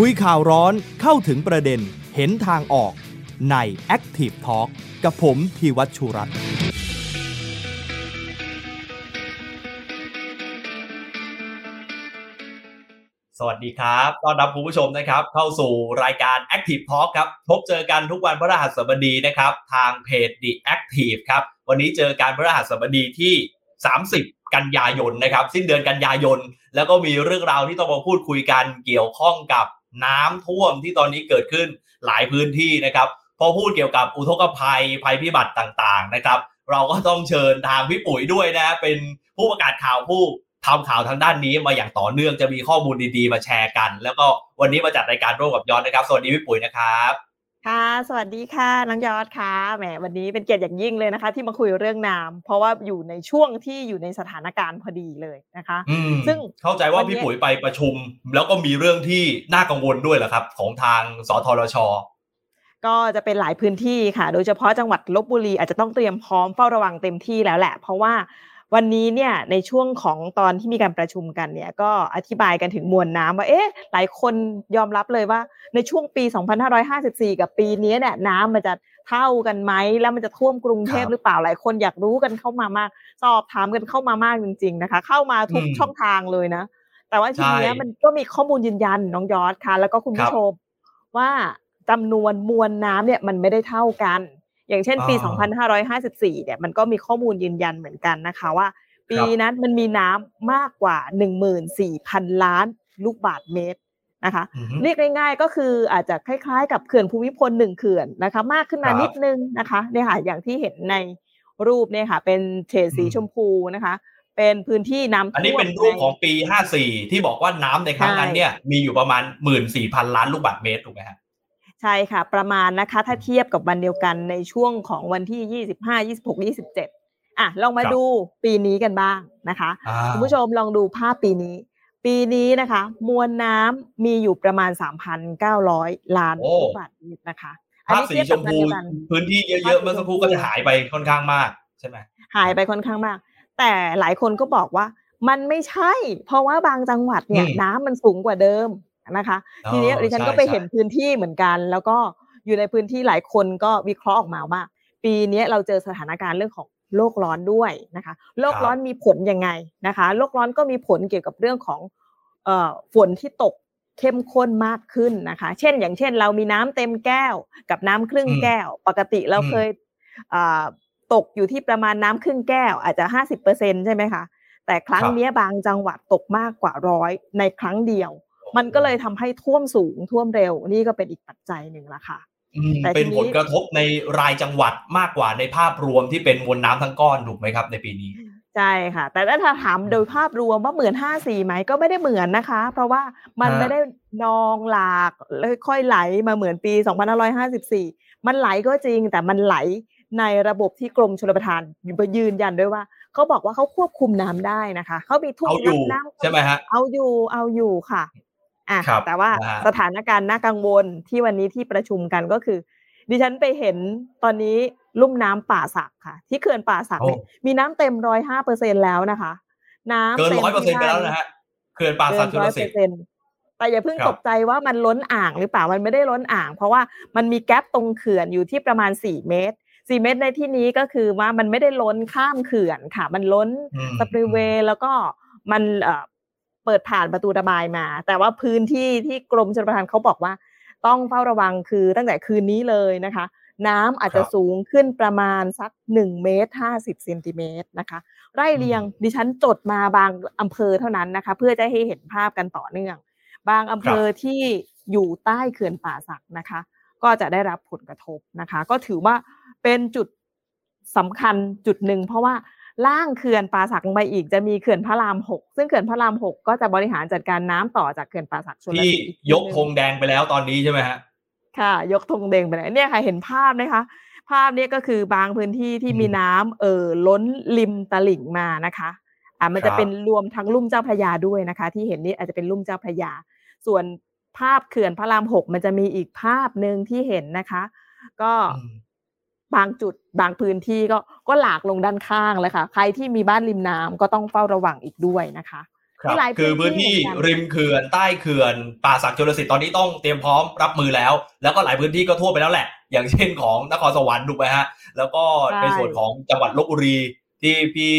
คุยข่าวร้อนเข้าถึงประเด็นเห็นทางออกใน Active Talk กับผมธีวัชชุรัตน์สวัสดีครับ ต้อนรับคุณผู้ชมนะครับ เข้าสู่รายการ Active Talk ครับ พบเจอกันทุกวันพฤหัสบดีนะครับ ทางเพจ The Active ครับ วันนี้เจอการพฤหัสบดีที่ 30 กันยายนนะครับ สิ้นเดือนกันยายน แล้วก็มีเรื่องราวที่ต้องมาพูดคุยกันเกี่ยวข้องกับ น้ำท่วมที่ตอนนี้เกิดขึ้นหลายพื้นที่นะครับพอพูดเกี่ยวกับอุทกภัยภัยพิบัติต่างๆนะครับ เราก็ต้องเชิญทางพี่ปุ๋ยด้วยนะ เป็นผู้ประกาศข่าวผู้ทำข่าวทางด้านนี้มาอย่างต่อเนื่องจะมีข้อมูลดีๆ มาแชร์กัน แล้วก็วันนี้มาจัดรายการร่วมกับย้อนนะครับ สวัสดีพี่ปุ๋ยนะครับ ค่ะ สวัสดีค่ะ น้องยอดค่ะ แหม วันนี้เป็นเกียรติอย่างยิ่งเลยนะคะ ที่มาคุยเรื่องน้ำเพราะว่าอยู่ในช่วงที่อยู่ในสถานการณ์พอดีเลยนะคะอืมซึ่งเข้าใจว่าพี่ปุ๋ยไปประชุม แล้วก็มีเรื่องที่น่ากังวลด้วยเหรอครับ ของทางสทรชก็จะเป็นหลายพื้นที่ค่ะ โดยเฉพาะจังหวัดลบบุรีอาจจะต้องเตรียมพร้อมเฝ้าระวังเต็มที่แล้วแหละ เพราะว่า วันนี้เนี่ยในช่วงของตอนที่มีการประชุมกันเนี่ยก็อธิบายกันถึงมวลน้ำว่าเอ๊ะหลายคนยอมรับเลยว่าในช่วงปี 2554 กับปีนี้เนี่ยน้ำมันจะเท่ากันไหมแล้วมันจะท่วมกรุงเทพครับหรือเปล่าหลายคนอยากรู้กันเข้ามามาก สอบถามกันเข้ามามากจริง ๆนะคะ เข้ามาทุกอืมช่องทางเลยนะ แต่ว่าทีเนี้ยใช่มันก็มีข้อมูลยืนยันน้องยอดค่ะ แล้วก็คุณครัผู้บชมว่าจำนวนมวลน้ำเนี่ยมันไม่ได้เท่ากัน อย่างเช่นปีอ่า2554 เนี่ยมันก็มีข้อมูลยืนยันเหมือนกันนะคะว่า ปีครับนั้นมันมีน้ำมากกว่า 14,000 ล้านลูกบาทเมตรนะคะอือฮึเรียกง่ายๆก็คืออาจจะคล้ายๆ กับเขื่อนภูมิพลหนึ่งเขื่อนนะคะ มากขึ้นมาครับนิดนึงนะคะเนี่ยค่ะอย่างที่เห็นในรูปเนี่ยค่ะ เป็นเฉดสีอืมชมพูนะคะ เป็นพื้นที่น้ำท่วมอันนี้เป็นรูปของปี 54 ที่บอกว่าน้ำในครั้งนั้นเนี่ยมีอยู่ประมาณ 14,000 ล้านลูกบาศก์เมตรถูกไหมฮะ ใช่ค่ะ ประมาณนะคะ ถ้าเทียบกับวันเดียวกันในช่วงของวันที่ 25 26 27 อะ ลองมาครับดูปีนี้กันบ้างนะคะอ่าคุณผู้ชมลองดูภาพปีนี้ ปีนี้นะคะ มวลน้ำมีอยู่ประมาณ 3,900 ล้านโอ้ลูกบาศก์เมตรนะคะอันภาพนี้สีเทียบชกับมวันพูเดียวกันพื้นที่เยอะๆเมื่อสักครู่ก็จะหายไปค่อนข้างมากใช่ไหมหายไปค่อนข้างมาก แต่หลายคนก็บอกว่ามันไม่ใช่ เพราะว่าบางจังหวัดเนี่ยอืมน้ำมันสูงกว่าเดิม นะคะอ๋อทีนี้ดิฉันก็ไปใช่เห็นพื้นที่เหมือนกัน แล้วก็อยู่ในพื้นที่หลายคนก็วิเคราะห์ออกมาว่า ปีนี้เราเจอสถานการณ์เรื่องของโลกร้อนด้วยนะคะ โลกร้อนมีผลยังไงนะคะ โลกร้อนก็มีผลเกี่ยวกับเรื่องของเอ่อฝนที่ตกเข้มข้นมากขึ้นนะคะ เช่น อย่างเช่น เรามีน้ำเต็มแก้ว กับน้ำครึ่งอืมแก้ว ปกติเราอืมเคยอ่าตกอยู่ที่ประมาณน้ำครึ่งแก้ว อาจจะห้าสิบเปอร์เซ็นใช่ไหมคะ แต่ครั้งครับเนี้ยบางจังหวัดตกมากกว่าร้อยในครั้งเดียว มันก็เลยทำให้ท่วมสูงท่วมเร็วนี่ก็เป็นอีกปัจจัยหนึ่งละค่ะอืมแต่ทีนี้เป็นผลกระทบในรายจังหวัดมากกว่าในภาพรวมที่เป็นมวลน้ำทั้งก้อนถูกไหมครับในปีนี้ใช่ค่ะ แต่ถ้าถามโดยภาพรวมว่าเหมือนห้าสี่ไหมก็ไม่ได้เหมือนนะคะ เพราะว่ามันฮะไม่ได้นองหลากแล้วค่อยไหลมาเหมือนปี2554มันไหลก็จริง แต่มันไหลในระบบที่กรมชลประทานยืนยันด้วยว่าเขาบอกว่าเขาควบคุมน้ำได้นะคะเขามีทุ่งเอาอยู่น้ำใช่ไหมฮะเอาอยู่เอาอยู่ค่ะ อะครับแต่ว่านะฮะสถานการณ์น่ากังวลที่วันนี้ที่ประชุมกันก็คือ ดิฉันไปเห็นตอนนี้ลุ่มน้ำป่าสักค่ะ ที่เขื่อนป่าสักเนี่ยมีน้ำเต็มร้อยห้าเปอร์เซ็นแล้วนะคะ น้ำเกินต็มร้อยเปอร์เซ็นต์ไปที่แล้วนะฮะเขื่อนป่าเกิสักนชลร้อยสิเปอทธิ์ร์เซ็นแต่อย่าเพิ่งครับตกใจว่ามันล้นอ่างหรือเปล่ามันไม่ได้ล้นอ่าง เพราะว่ามันมีแก๊ปตรงเขื่อนอยู่ที่ประมาณสี่เมตรสี่เมตรในที่นี้ก็คือว่ามันไม่ได้ล้นข้ามเขื่อนค่ะ มันล้นอืมสปริเวย์แล้วก็มัน เอ่อเปิดผ่านประตูระบายมา แต่ว่าพื้นที่ที่กรมชลประทานเขาบอกว่า ต้องเฝ้าระวังคือตั้งแต่คืนนี้เลยนะคะ น้ำอาจจะครับสูงขึ้นประมาณสักหนึ่งเมตรห้าสิบเซนติเมตรนะคะ ไร่เรียงอืมดิฉันจดมาบางอำเภอเท่านั้นนะคะ เพื่อจะให้เห็นภาพกันต่อเนื่อง บางอำเภอที่อยู่ใต้เขื่อนป่าสักนะคะ ก็จะได้รับผลกระทบนะคะ ก็ถือว่าเป็นจุดสำคัญจุดหนึ่งเพราะว่า ล่างเขื่อนป่าสักลงไปอีกจะมีเขื่อนพระรามหกซึ่งเขื่อนพระรามหกก็จะบริหารจัดการน้ำต่อจากเขื่อนป่าสักชลที่สิทธิ์อีทียกหนึ่ธงแดงไปแล้วตอนนี้ใช่ไหมฮะค่ะ ยกธงแดงไปเลยเนี่ยค่ะเห็นภาพนะคะ ภาพเนี้ก็คือบางพื้นที่ที่อืมมีน้ำเอ่อล้นริมตลิ่งมานะคะอ่ามันครัจะบเป็นรวมทั้งลุ่มเจ้าพระยาด้วยนะคะ ที่เห็นนี้อาจจะเป็นลุ่มเจ้าพระยา ส่วนภาพเขื่อนพระรามหกมันจะมีอีกภาพหนึ่งที่เห็นนะคะ ก็อืม บางจุดบางพื้นที่ก็ก็หลากลงด้านข้างเลยค่ะ ใครที่มีบ้านริมน้ำก็ต้องเฝ้าระวังอีกด้วยนะคะคครับคือพื้นที่ริมเขื่อนใต้เขื่อนป่าสักชลสิทธิ์ตอนนี้ต้องเตรียมพร้อมรับมือแล้ว แล้วก็หลายพื้นที่ก็ทั่วไปแล้วแหละ อย่างเช่นของนครสวรรค์ถูกไหมฮะ แล้วก็ในส่วนของจังหวัดลบบุรีที่พี่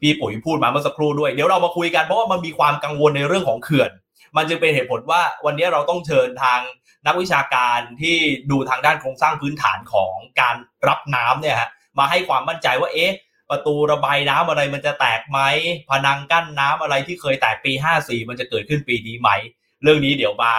พี่ปุ๋ยพูดมาเมื่อสักครู่ด้วย เดี๋ยวเรามาคุยกันเพราะว่ามันมีความกังวลในเรื่องของเขื่อน มันจึงเป็นเหตุผลว่าวันนี้เราต้องเชิญทาง นักวิชาการที่ดูทางด้านโครงสร้างพื้นฐานของการรับน้ำเนี่ยฮะมาให้ความมั่นใจว่าเอ๊ะประตูระบายน้ำอะไรมันจะแตกไหมพนังกั้นน้ำอะไรที่เคยแตกปี 54 มันจะเกิดขึ้นปีนี้ไหม เรื่องนี้เดี๋ยวมา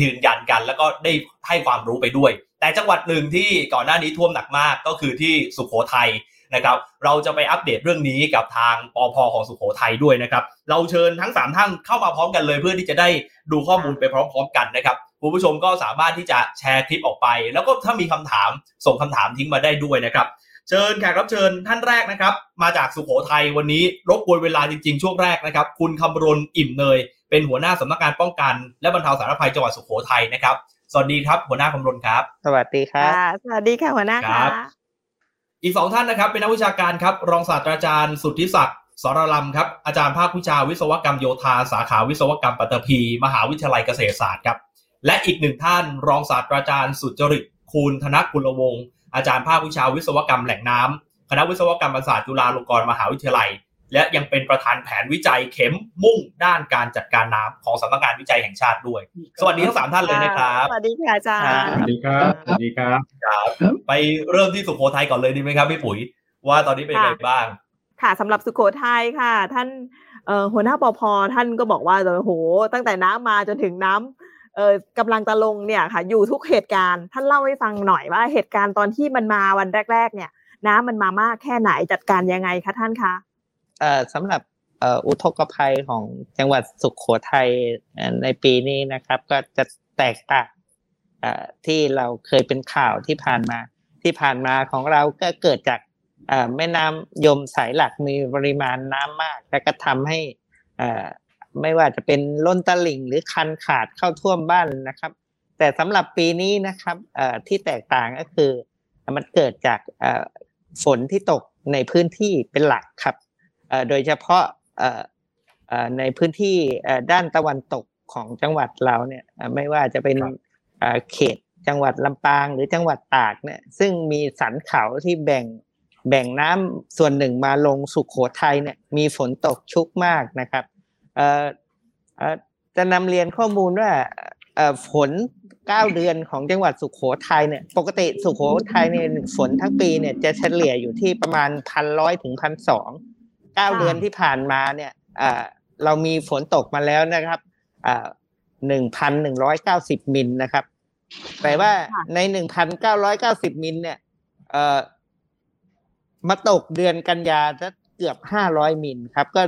ยืนยันกัน แล้วก็ได้ให้ความรู้ไปด้วย แต่จังหวัดหนึ่งที่ก่อนหน้านี้ท่วมหนักมากก็คือที่สุขโขทัยนะครับ เราจะไปอัปเดตเรื่องนี้กับทางปอพอของสุขโขทัยด้วยนะครับ เราเชิญทั้ง 3 ท่านเข้ามาพร้อมกันเลยเพื่อที่จะได้ดูข้อมูลไปพร้อม ๆ กันนะครับ คุณผู้ชมก็สามารถที่จะแชร์คลิปออกไป แล้วก็ถ้ามีคำถามส่งคำถามทิ้งมาได้ด้วยนะครับ เชิญแขกรับเชิญท่านแรกนะครับ มาจากสุขโขทัยวันนี้รบกวนเวลาจริงๆ ช่วงแรกนะครับ คุณคำรณอิ่มเนย เป็นหัวหน้าสำนักงานป้องกัน และบรรเทาสาธารณภัยจังหวัดสุขโขทัยนะครับ สวัสดีครับ หัวหน้าคำรณครับ สวัสดีครับสวัสดีค่ะหัวหน้าครับอีกสองท่านนะครับ เป็นนักวิชาการครับ รองศาสตราจารย์สุทธิศักดิ์สรลำครับอาจารย์ภาควิชาวิศวกรรมโยธาสาขาวิศวกรรมปัตภีมหาวิทยาลัยเกษตรศาสตร์ครับ และอีกหนึ่งท่านรองศาสตราจารย์สุจริตคูณธนกุลวงศ์อาจารย์ภาควิชาวิศวกรรมแหล่งน้ำคณะวิศวกรรมศาสตร์จุฬาลงกรณ์มหาวิทยาลัย และยังเป็นประธานแผนวิจัยเข็มมุ่งด้านการจัดการน้ำของสำนักงานวิจัยแห่งชาติด้วย สวัสดีทั้งสามท่านเลยนะครับสวัสดีค่ะอาจารย์สวัสดีครับสวัสดีครับไปเริ่มที่สุโขทัยก่อนเลยดีไหมครับพี่ปุ๋ยว่าตอนนี้เป็นยังไงบ้าง ค่ะสำหรับสุโขทัยค่ะ ท่านหัวหน้าปอพท่านก็บอกว่าโอ้โห ตั้งแต่น้ำมาจนถึงน้ำเออ กำลังตะลงเนี่ยค่ะ อยู่ทุกเหตุการณ์ท่านเล่าให้ฟังหน่อยว่าเหตุการณ์ตอนที่มันมาวันแรก ๆ เนี่ย น้ำมันมามากแค่ไหนจัดการยังไงคะท่านคะเอ่อสำหรับอุทกภัยของจังหวัดสุขโขทัยในปีนี้นะครับ ก็จะแตกต่างที่เราเคยเป็นข่าวที่ผ่านมา ที่ผ่านมาของเราก็เกิดจากแม่น้ำยมสายหลักมีปริมาณน้ำมาก และก็ทำให้ ไม่ว่าจะเป็นล้นตลิ่งหรือคันขาดเข้าท่วมบ้านนะครับ แต่สำหรับปีนี้นะครับที่แตกต่างก็คือ มันเกิดจากฝนที่ตกในพื้นที่เป็นหลักครับโดยเฉพาะในพื้นที่ด้านตะวันตกของจังหวัดเราเนี่ยไม่ว่าจะเป็นเขตจังหวัดลำปางหรือจังหวัดตากเนี่ยซึ่งมีสันเขาที่แบ่งแบ่งน้ำส่วนหนึ่งมาลงสุขโขทัยเนี่ยมีฝนตกชุกมากนะครับ จะนำเรียนข้อมูลว่าฝนเก้าเดือนของจังหวัดสุขโขทัยเนี่ยปกติสุขโขทัยเนี่ยฝนทั้งปีเนี่ยจะเฉลี่ยอยู่ที่ประมาณพันร้อยถึงพันสองเก้าเดือนที่ผ่านมาเนี่ยเรามีฝนตกมาแล้วนะครับหนึ่งพันหนึ่งร้อยเก้าสิบมิลนะครับแปลว่าในหนึ่งพันเก้าร้อยเก้าสิบมิลเนี่ยมาตกเดือนกันยาจะเกือบห้าร้อยมิลครับ ก็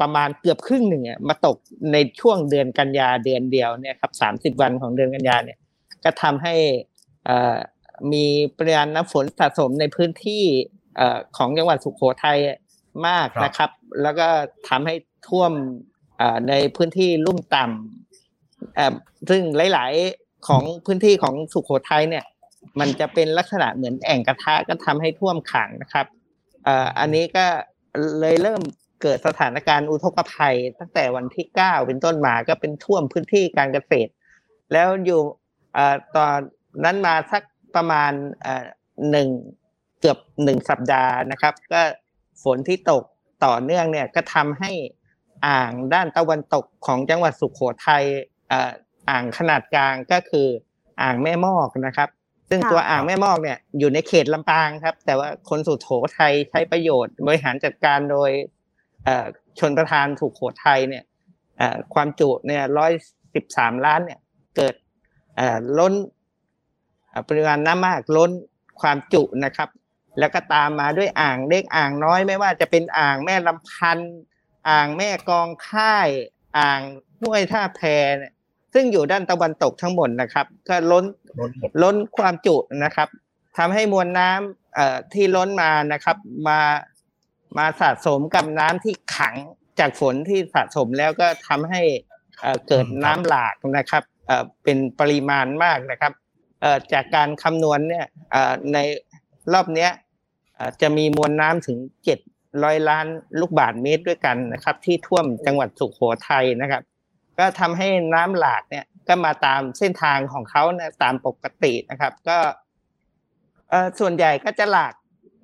ประมาณเกือบครึ่งหนึ่งอะมาตกในช่วงเดือนกันยาเดือนเดียวเนี่ยครับสามสิบวันของเดือนกันยาเนี่ยก็ทำให้มีปริมาณน้ำฝนสะสมในพื้นที่ของจังหวัดสุโขทัยมากนะครับ แล้วก็ทำให้ท่วมในพื้นที่ลุ่มต่ำซึ่งหลาย ๆ ของพื้นที่ของสุโขทัยเนี่ย มันจะเป็นลักษณะเหมือนแอ่งกระทะก็ทำให้ท่วมขังนะครับอันนี้ก็เลยเริ่ม เกิดสถานการณ์อุทกภัย ตั้งแต่วันที่เก้าเป็นต้นมาก็เป็นท่วมพื้นที่การเกษตร แล้วอยู่ตอนนั้นมาสักประมาณหนึ่งเกือบหนึ่งสัปดาห์นะครับ ก็ฝนที่ตกต่อเนื่องเนี่ยก็ทำให้อ่างด้านตะวันตกของจังหวัดสุขโขทัยอ่างขนาดกลางก็คืออ่างแม่มอกนะครับ ซึ่งตัวอ่างแม่มอกเนี่ยอยู่ในเขตลำปางครับ แต่ว่าคนสุโขทัยใช้ประโยชน์บริหารจัดการโดย ชนประทานถูกโขทัยเนี่ยความจุเนี่ยร้อยสิบสามล้านเนี่ยเกิดล้นปริมาณน้ำมากล้นความจุนะครับ แล้วก็ตามมาด้วยอ่างเล็กอ่างน้อยไม่ว่าจะเป็นอ่างแม่ลำพันอ่างแม่กองค่ายอ่างห้วยท่าแพเนี่ยซึ่งอยู่ด้านตะวันตกทั้งหมดนะครับ ก็ล้นล้นความจุนะครับทำให้มวลน้ำที่ล้นมานะครับ มา มาสะสมกับน้ำที่ขังจากฝนที่สะสมแล้วก็ทำให้เกิดน้ำหลากนะครับเป็นปริมาณมากนะครับจากการคำนวณเนี่ยในรอบเนี้ยจะมีมวลน้ำถึงเจ็ดร้อยล้านลูกบาทเมตรด้วยกันนะครับ ที่ท่วมจังหวัดสุโขทัยนะครับ ก็ทำให้น้ำหลากเนี่ยก็มาตามเส้นทางของเขานะตามปกตินะครับ ก็เอ่อส่วนใหญ่ก็จะหลาก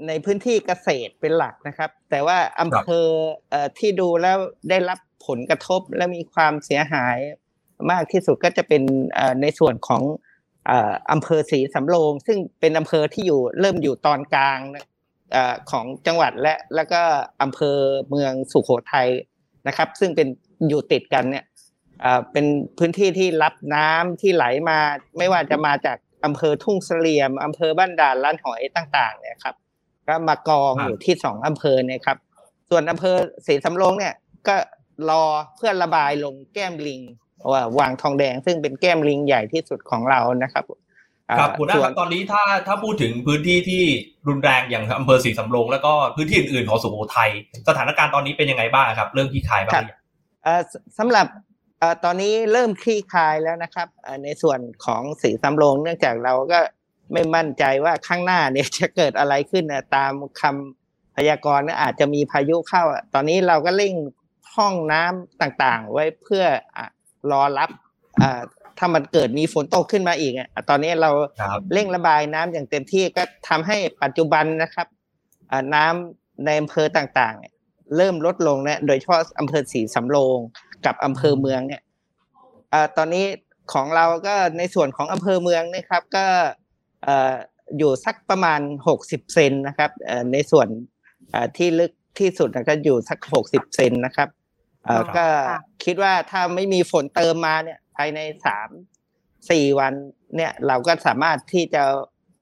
ในพื้นที่เกษตรเป็นหลักนะครับ แต่ว่าอำเภอเอ่อที่ดูแล้วได้รับผลกระทบและมีความเสียหายมากที่สุดก็จะเป็นเอ่อในส่วนของเอ่ออำเภอศรีสำโรง ซึ่งเป็นอำเภอที่อยู่เริ่มอยู่ตอนกลางนะเอ่อของจังหวัดและแล้วก็อำเภอเมืองสุโขทัยนะครับ ซึ่งเป็นอยู่ติดกันเนี่ยเอ่อเป็นพื้นที่ที่รับน้ำที่ไหลมา ไม่ว่าจะมาจากอำเภอทุ่งเสลี่ยมอำเภอบ้านด่านล้านหอยต่าง ๆ เนี่ยครับ ก็มากองครับอยู่ที่สองอำเภอเนี่ยครับ ส่วนอำเภอศรีสำโรงเนี่ยก็รอเพื่อระบายลงแก้มลิงว่าวางทองแดง ซึ่งเป็นแก้มลิงใหญ่ที่สุดของเรานะครับครับอ่าหัวหน้าส่ควรับตอนนี้ถ้าถ้าพูดถึงพื้นที่ที่รุนแรงอย่างอำเภอศรีสำโรงแล้วก็พื้นที่อื่นๆของสุโขทัยสถานการณ์ตอนนี้เป็นยังไงบ้างครับ เรื่องที่ขายบ้างหรือยังเอ่อสสำหรับเอ่อตอนนี้เริ่มคลี่คลายแล้วนะครับเอ่อในส่วนของสีสำโรงเนื่องจากเราก็ ไม่มั่นใจว่าข้างหน้าเนี่ยจะเกิดอะไรขึ้นนะตามคำพยากรณ์เนี่ยอาจจะมีพายุเข้าอะตอนนี้เราก็เร่งห้องน้ำต่างๆ ไว้เพื่ออะรอรับอ่าถ้ามันเกิดมีฝนตกขึ้นมาอีกอะตอนนี้เราครับเร่งระบายน้ำอย่างเต็มที่ก็ทำให้ปัจจุบันนะครับอ่าน้ำในอำเภอต่างๆเนี่ยเริ่มลดลงนะโดยเฉพาะอำเภอศรีสำโรงกับอำเภอเมืองเนี่ยอ่าตอนนี้ของเราก็ในส่วนของอำเภอเมืองนะครับ ก็เอ่ออยู่สักประมาณหกสิบเซนนะครับเอ่อในส่วนอ่าที่ลึกที่สุดนะก็อยู่สักหกสิบเซนนะครับเอ่อครับก็ค่ะคิดว่าถ้าไม่มีฝนเติมมาเนี่ยภายในสามสี่วันเนี่ยเราก็สามารถที่จะ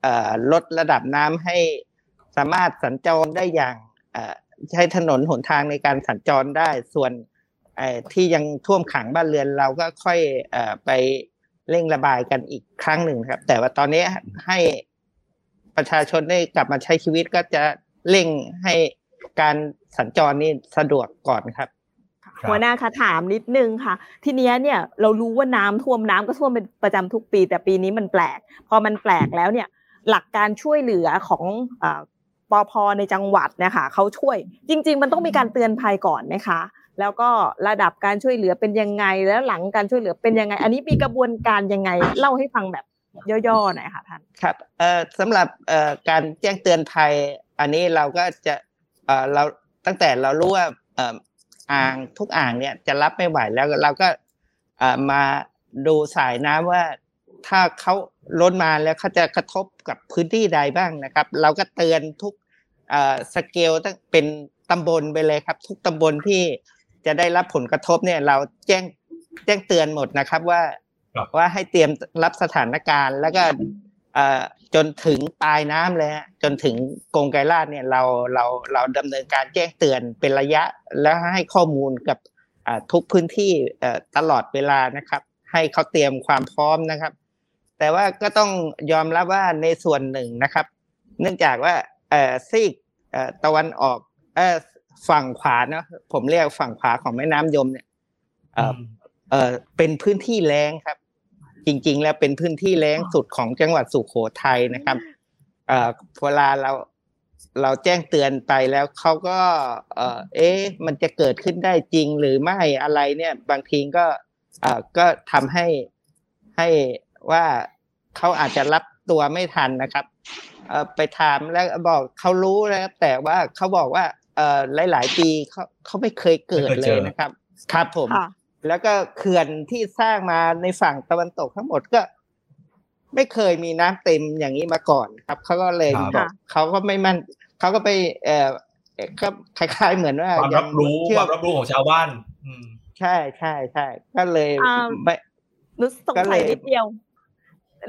เอ่อลดระดับน้ำให้สามารถสัญจรได้อย่างเอ่อใช้ถนนหนทางในการสัญจรได้ส่วนเอ่อที่ยังท่วมขังบ้านเรือนเราก็ค่อยเอ่อไป เร่งระบายกันอีกครั้งหนึ่งครับ แต่ว่าตอนนี้ให้ประชาชนได้กลับมาใช้ชีวิตก็จะเร่งให้การสัญจรนี่สะดวกก่อนครับหัวหน้าคะถามนิดนึงค่ะ ทีเนี้ยเนี่ยเรารู้ว่าน้ำท่วมน้ำก็ท่วมเป็นประจำทุกปี แต่ปีนี้มันแปลก พอมันแปลกแล้วเนี่ย หลักการช่วยเหลือของอ่าปพในจังหวัดเนี่ยค่ะเขาช่วย จริง ๆ มันต้องมีการเตือนภัยก่อนไหมคะ แล้วก็ระดับการช่วยเหลือเป็นยังไง แล้วหลังการช่วยเหลือเป็นยังไง อันนี้มีกระบวนการยังไง เล่าให้ฟังแบบย่อๆหน่อยค่ะท่านครับเอ่อสำหรับเอ่อการแจ้งเตือนภัย อันนี้เราก็จะเอ่อเราตั้งแต่เรารู้ว่าเอ่ออ่างทุกอ่างเนี่ยจะรับไม่ไหวแล้วเราก็เอ่อมาดูสายน้ำว่าถ้าเขาล้นมาแล้วเขาจะกระทบกับพื้นที่ใดบ้างนะครับ เราก็เตือนทุกเอ่อสเกลตั้งเป็นตำบลไปเลยครับ ทุกตำบลที่ จะได้รับผลกระทบเนี่ย เราแจ้งแจ้งเตือนหมดนะครับว่าครับว่าให้เตรียมรับสถานการณ์ แล้วก็เอ่อจนถึงปลายน้ำเลยฮะจนถึงกรงไกรลาดเนี่ยเราเราเราดำเนินการแจ้งเตือนเป็นระยะ แล้วให้ข้อมูลกับอ่าทุกพื้นที่เอ่อตลอดเวลานะครับ ให้เขาเตรียมความพร้อมนะครับ แต่ว่าก็ต้องยอมรับว่าในส่วนหนึ่งนะครับ เนื่องจากว่าเอ่อซีกเอ่อตะวันออกเอ่อ ฝั่งขวาเนาะผมเรียกฝั่งขวาของแม่น้ำยมเนี่ยเอ่อเอ่อเป็นพื้นที่แล้งครับ จริง ๆ แล้วเป็นพื้นที่แล้งสุดของจังหวัดสุโขทัยนะครับ เอ่อเวลาเราเราแจ้งเตือนไปแล้วเขาก็ เอ่อเอ๊ะมันจะเกิดขึ้นได้จริงหรือไม่อะไรเนี่ย บางทีก็เอ่อก็ทำให้ให้ว่าเขาอาจจะรับตัวไม่ทันนะครับ เอ่อไปถามแล้วบอกเขารู้แล้วแต่ว่าเขาบอกว่าเอ่อ หลาย ๆ ปีเขาเขาไม่เคยเกิดไม่เคยเลเจยอนะครับ ครับผมค่ะแล้วก็เขื่อนที่สร้างมาในฝั่งตะวันตกทั้งหมดก็ ไม่เคยมีน้ำเต็มอย่างนี้มาก่อนครับเขาก็เลยครับบอกเขาก็ไม่มั่นเขาก็ไป เอ่อเอ่อก็คล้ายๆเหมือนว่าความยัรับรู้เชื่คอวามรับรู้ของชาวบ้าน อืม ใช่ใช่ใช่ก็เลยอ่าไม่นุสงก็เลสัยยนิดเดียว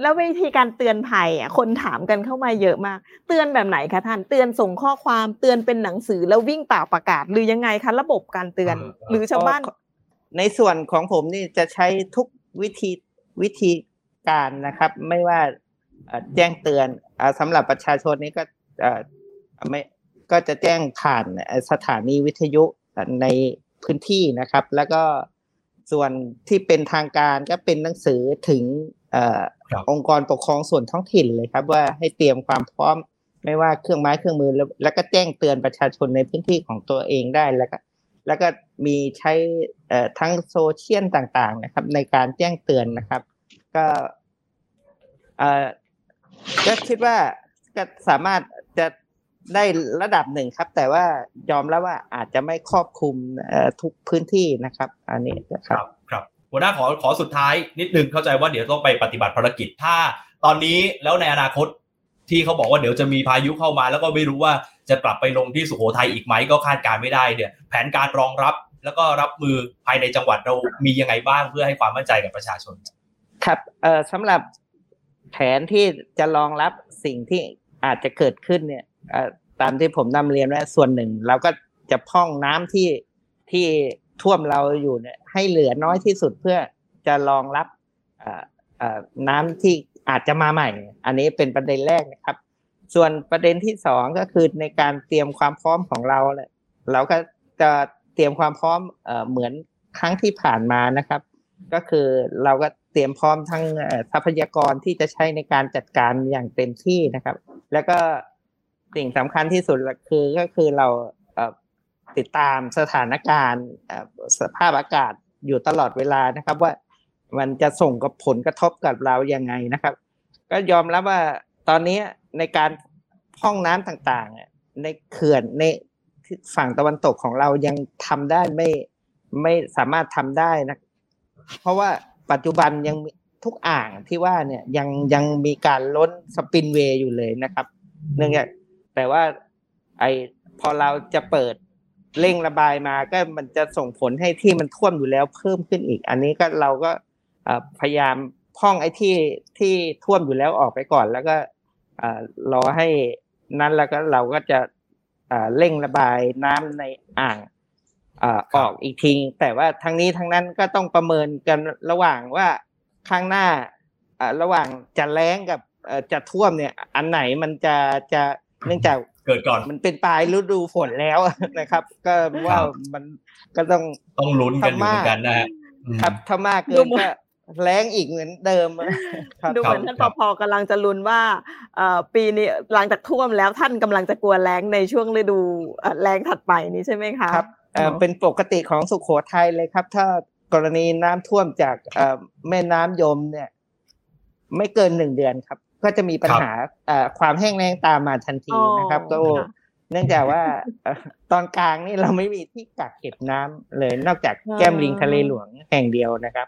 แล้ววิธีการเตือนภัยอะคนถามกันเข้ามาเยอะมาก เตือนแบบไหนคะท่าน เตือนส่งข้อความเตือนเป็นหนังสือแล้ววิ่งเปล่าประกาศ หรือยังไงคะระบบการเตือนเออหรือชาวบ้าน ในส่วนของผมนี่จะใช้ทุกวิธีวิธีการนะครับ ไม่ว่าเอ่อแจ้งเตือนอ่าสำหรับประชาชนนี่ก็เอ่อไม่ก็จะแจ้งผ่านเอ่อสถานีวิทยุในพื้นที่นะครับ แล้วก็ส่วนที่เป็นทางการก็เป็นหนังสือถึงเอ่อครับองค์กรปกครองส่วนท้องถิ่นเลยครับ ว่าให้เตรียมความพร้อม ไม่ว่าเครื่องไม้เครื่องมือแล้วแล้วก็แจ้งเตือนประชาชนในพื้นที่ของตัวเองได้แล้วก็แล้วก็มีใช้เอ่อทั้งโซเชียลต่างๆ นะครับ ในการแจ้งเตือนนะครับ ก็เอ่อก็คิดว่าก็สามารถจะได้ระดับหนึ่งครับ แต่ว่ายอมแล้วว่าอาจจะไม่ครอบคลุมเอ่อทุกพื้นที่นะครับ อันนี้นะคครัรับบครับ หัวหน้าขอขอสุดท้ายนิดนึงเข้าใจว่าเดี๋ยวต้องไปปฏิบัติภารกิจถ้า ตอนนี้แล้วในอนาคตที่เขาบอกว่าเดี๋ยวจะมีพายุเข้ามาแล้วก็ไม่รู้ว่าจะกลับไปลงที่สุโขทัยอีกไหมก็คาดการณ์ไม่ได้เนี่ยแผนการรองรับแล้วก็รับมือภายในจังหวัดเรามียังไงบ้างเพื่อให้ความมั่นใจกับประชาชน ครับเอ่อสำหรับแผนที่จะรองรับสิ่งที่อาจจะเกิดขึ้นเนี่ยตามที่ผมนำเรียนว่าส่วนหนึ่ง เราก็จะพ่องน้ำที่ที่ ท่วมเราอยู่เนี่ยให้เหลือน้อยที่สุดเพื่อจะรองรับน้ำที่อาจจะมาใหม่ อันนี้เป็นประเด็นแรกนะครับ ส่วนประเด็นที่สองก็คือในการเตรียมความพร้อมของเราเนี่ยเราก็จะเตรียมความพร้อมเหมือนครั้งที่ผ่านมานะครับ ก็คือเราก็เตรียมพร้อมทั้งทรัพยากรที่จะใช้ในการจัดการอย่างเต็มที่นะครับ แล้วก็สิ่งสำคัญที่สุดคือก็คือเรา ติดตามสถานการณ์สภาพอากาศอยู่ตลอดเวลานะครับ ว่ามันจะส่งกับผลกระทบกับเรายังไงนะครับ ก็ยอมรับว่าตอนนี้ในการพ่องน้ำต่างๆ ในเขื่อนในฝั่งตะวันตกของเรายังทำได้ไม่ไม่สามารถทำได้นะ เพราะว่าปัจจุบันยังทุกอ่างที่ว่าเนี่ยยังยังมีการล้นสปินเวย์อยู่เลยนะครับ เนื่องจากแต่ว่าไอพอเราจะเปิด เร่งระบายมาก็มันจะส่งผลให้ที่มันท่วมอยู่แล้วเพิ่มขึ้นอีก อันนี้ก็เราก็เอ่อพยายามพ่องไอ้ที่ที่ท่วมอยู่แล้วออกไปก่อน แล้วก็เอ่อรอให้นั้นแล้วก็เราก็จะเอ่อเร่งระบายน้ำในอ่างเอ่อครัอบอกอีกทีแต่ว่าทั้งนี้ทั้งนั้นก็ต้องประเมินกันระหว่างว่าข้างหน้าเอ่อระหว่างจะแล้งกับเอ่อจะท่วมเนี่ย อันไหนมันจะจะเนื่องจาก เกิดก่อนมันเป็นปลายฤดูฝนแล้วนะครับ ก็ว่ามันก็ต้องต้องลุ้นกันอยู่เหมือนกันนะฮะอืมครับถ้ามากเกิดูนเหมือนก็แล้งอีกเหมือนเดิมครับดูเหมือนครับท่านครัปบพกำลังจะลุ้นว่าเอ่อปีนี้หลังจากท่วมแล้วท่านกำลังจะกลัวแล้งในช่วงฤดูเอ่อแล้งถัดไปนี้ใช่ไหมคะครับเอ่อเป็นปกติของสุโขทัยเลยครับ ถ้ากรณีน้ำท่วมจากเอ่อแม่น้ำยมเนี่ย ไม่เกินหนึ่งเดือนครับ ก็จะมีปัญหาเอ่อความแห้งแล้งตามมาทันทีนะครับก็ค่ะเนื่องจากว่าเอ่อตอนกลางนี่เราไม่มีที่กักเก็บน้ำเลยนอกจากแก้มลิงทะเลหลวงแห่งเดียวนะครับ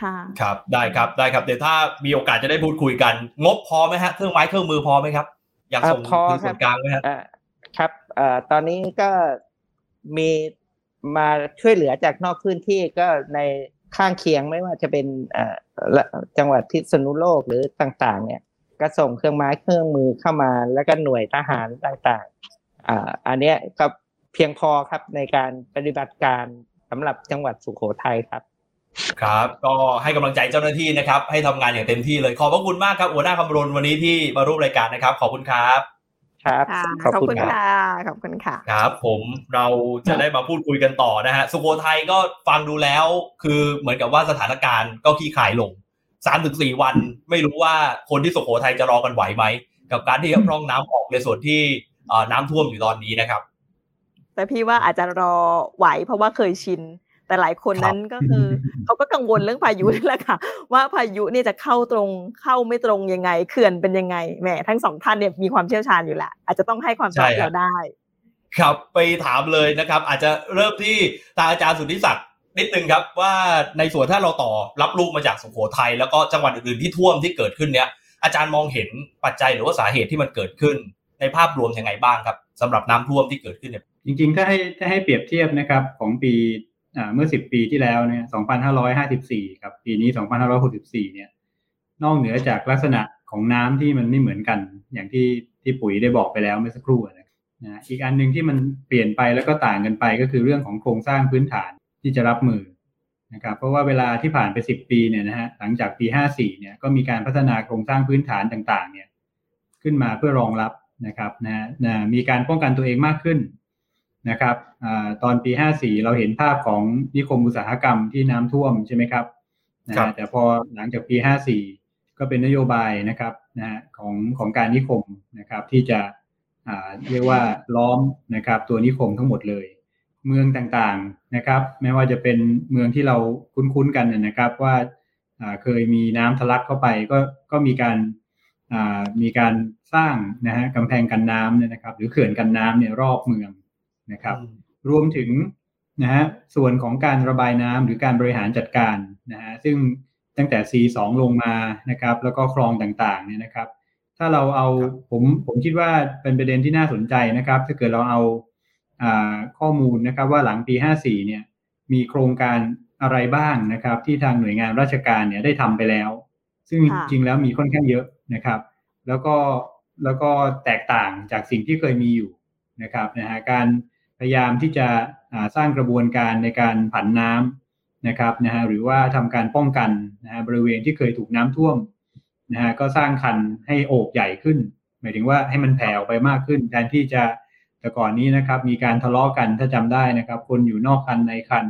ค่ะครับได้ครับได้ครับเดี๋ยวถ้ามีโอกาสจะได้พูดคุยกัน งบพอไหมฮะเครื่องไม้เครื่องมือพอไหมครับ อยากส่งเอ่อพอคืนครัส่บวนกลางไหมฮะเอ่อครับเอ่อตอนนี้ก็มีมาช่วยเหลือจากนอกพื้นที่ก็ในข้างเคียงไม่ว่าจะเป็นเอ่อละจังหวัดพิษณุโลกหรือต่าง ๆ เนี่ย ก็ส่งเครื่องไม้เครื่องมือเข้ามา แล้วก็หน่วยทหารต่างๆอ่าอันเนี้ยก็เพียงพอครับในการปฏิบัติการสำหรับจังหวัดสุโขทัยครับ ครับ ก็ให้กำลังใจเจ้าหน้าที่นะครับ ให้ทำงานอย่างเต็มที่เลยขอบพระคุณมากครับหัวหน้าคำรณวันนี้ที่มาร่วมรายการนะครับ ขอบคุณครับครับค่ะขอบขอบคุณคุณครับค่ะขอบคุณค่ะครับผมเราจะได้มาพูดคุยกันต่อนะฮะสุโขทัยก็ฟังดูแล้ว คือเหมือนกับว่าสถานการณ์ก็ขี้ขายลง สามถึงสี่วัน ไม่รู้ว่าคนที่สุโขทัยจะรอกันไหวไหม กับการที่จะพร่องน้ำออกในส่วนที่เอ่อน้ำท่วมอยู่ตอนนี้นะครับ แต่พี่ว่าอาจจะรอไหวเพราะว่าเคยชิน แต่หลายคนนั้นก็คือเขาก็กังวลเรื่องพายุนี่แหละค่ะ ว่าพายุเนี่ยจะเข้าตรงเข้าไม่ตรงยังไงเขื่อนเป็นยังไงแหมทั้งสองท่านเนี่ยมีความเชี่ยวชาญอยู่แหละอาจจะต้องให้ความตอบใช่ครับเราได้ ครับไปถามเลยนะครับ อาจจะเริ่มที่ทางอาจารย์สุทธิศักดิ์ นิดนึงครับว่าในส่วนถ้าเราต่อรับลูกมาจากสุโขทัยแล้วก็จังหวัดอื่นๆที่ท่วมที่เกิดขึ้นเนี้ยอาจารย์มองเห็นปัจจัยหรือว่าสาเหตุที่มันเกิดขึ้น ในภาพรวมยังไงบ้างครับสำหรับน้ำท่วมที่เกิดขึ้นเนี่ยจริงๆ ถ้าให้ถ้าให้เปรียบเทียบนะครับของปีอ่าเมื่อ 10 ปีที่แล้วเนี่ย2554กับ ปีนี้ 2564 เนี่ย นอกเหนือจากลักษณะของน้ำที่มันไม่เหมือนกัน อย่างที่ที่ปุ๋ยได้บอกไปแล้วเมื่อสักครู่นะนะอีกอันหนึ่งที่มันเปลี่ยนไปแล้วก็ต่างกันไปก็คือเรื่องของโครงสร้างพื้นฐาน ที่จะรับมือนะครับเพราะว่าเวลาที่ผ่านไป 10 ปีเนี่ยนะฮะหลังจากปี 54เนี่ยก็มีการพัฒนาโครงสร้างพื้นฐานต่างๆเนี่ยขึ้นมาเพื่อรองรับนะครับนะนะมีการป้องกันตัวเองมากขึ้นนะครับอาตอนปี 54 เราเห็นภาพของนิคมอุตสาหกรรมที่น้ำท่วมใช่ไหมครับนะครัฮะบแต่พอหลังจากปี 54 ก็เป็นนโยบายนะครับนะฮะของของการนิคมนะครับที่จะเรียกว่าล้อมนะครับตัวนิคมทั้งหมดเลย เมืองต่างๆนะครับ ไม่ว่าจะเป็นเมืองที่เราคุ้นๆกันนะครับว่าเคยมีน้ำทะลักเข้าไปก็ก็มีการมีการสร้างนะฮะกำแพงกันน้ำเนี่ยนะครับ หรือเขื่อนกันน้ำเนี่ยรอบเมืองนะครับ รวมถึงนะฮะส่วนของการระบายน้ำหรือการบริหารจัดการนะฮะซึ่งตั้งแต่ C2 ลงมานะครับ แล้วก็คลองต่างๆเนี่ยนะครับ ถ้าเราเอาผมผมคิดว่าเป็นประเด็นที่น่าสนใจนะครับ ถ้าเกิดเราเอา ข้อมูลนะครับว่าหลังปี 54 เนี่ยมีโครงการอะไรบ้างนะครับ ที่ทางหน่วยงานราชการเนี่ยได้ทำไปแล้ว ซึ่งจริงแล้วมีค่อนข้างเยอะนะครับ แล้วก็แล้วก็แตกต่างจากสิ่งที่เคยมีอยู่นะครับนะฮะการพยายามที่จะสร้างกระบวนการในการผันน้ำนะครับนะฮะหรือว่าทำการป้องกันนะฮะบริเวณที่เคยถูกน้ำท่วมนะฮะก็สร้างคันให้โอบใหญ่ขึ้น หมายถึงว่าให้มันแผ่ออกไปมากขึ้นแทนที่จะ แต่ก่อนนี้นะครับมีการทะเลาะกันถ้าจำได้นะครับ คนอยู่นอกคันในคัน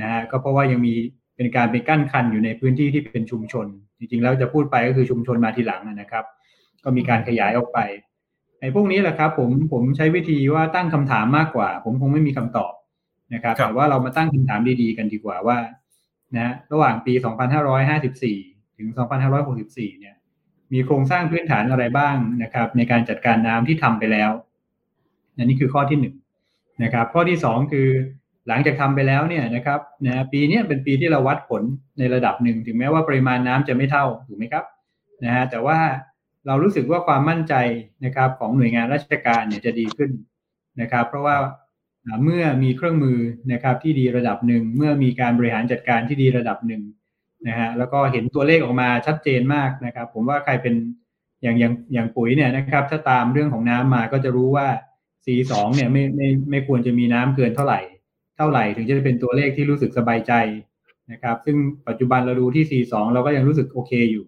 นะฮะก็เพราะว่ายังมีเป็นการไปกั้นคันอยู่ในพื้นที่ที่เป็นชุมชน จริงๆแล้วจะพูดไปก็คือชุมชนมาทีหลังนะครับ ก็มีการขยายออกไปไอ้พวกนี้แหละครับ ผมผมใช้วิธีว่าตั้งคำถามมากกว่า ผมคงไม่มีคำตอบนะครับแต่ว่าเรามาตั้งคำถามดีๆกันดีกว่าว่านะระหว่างปี 2554 ถึง 2564 เนี่ย มีโครงสร้างพื้นฐานอะไรบ้างนะครับ ในการจัดการน้ำที่ทำไปแล้ว นนี่คือข้อที่หนึ่งนะครับ ข้อที่สองคือหลังจากทำไปแล้วเนี่ยนะครับนะปีนี้เป็นปีที่เราวัดผลในระดับหนึ่งถึงแม้ว่าปริมาณน้ำจะไม่เท่าถูกไหมครับนะฮะแต่ว่าเรารู้สึกว่าความมั่นใจนะครับของหน่วยงานราชการเนี่ยจะดีขึ้นนะครับ เพราะว่าเมื่อมีเครื่องมือนะครับที่ดีระดับหนึ่งเมื่อมีการบริหารจัดการที่ดีระดับหนึ่งนะฮะแล้วก็เห็นตัวเลขออกมาชัดเจนมากนะครับ ผมว่าใครเป็นอย่างอย่างอย่างปุ๋ยเนี่ยนะครับ ถ้าตามเรื่องของน้ำมาก็จะรู้ว่า C2 เนี่ยไม่ไม่ไม่ควรจะมีน้ำเกินเท่าไหร่ เท่าไหร่ถึงจะเป็นตัวเลขที่รู้สึกสบายใจนะครับ ซึ่งปัจจุบันเราดูที่ C2 เราก็ยังรู้สึกโอเคอยู่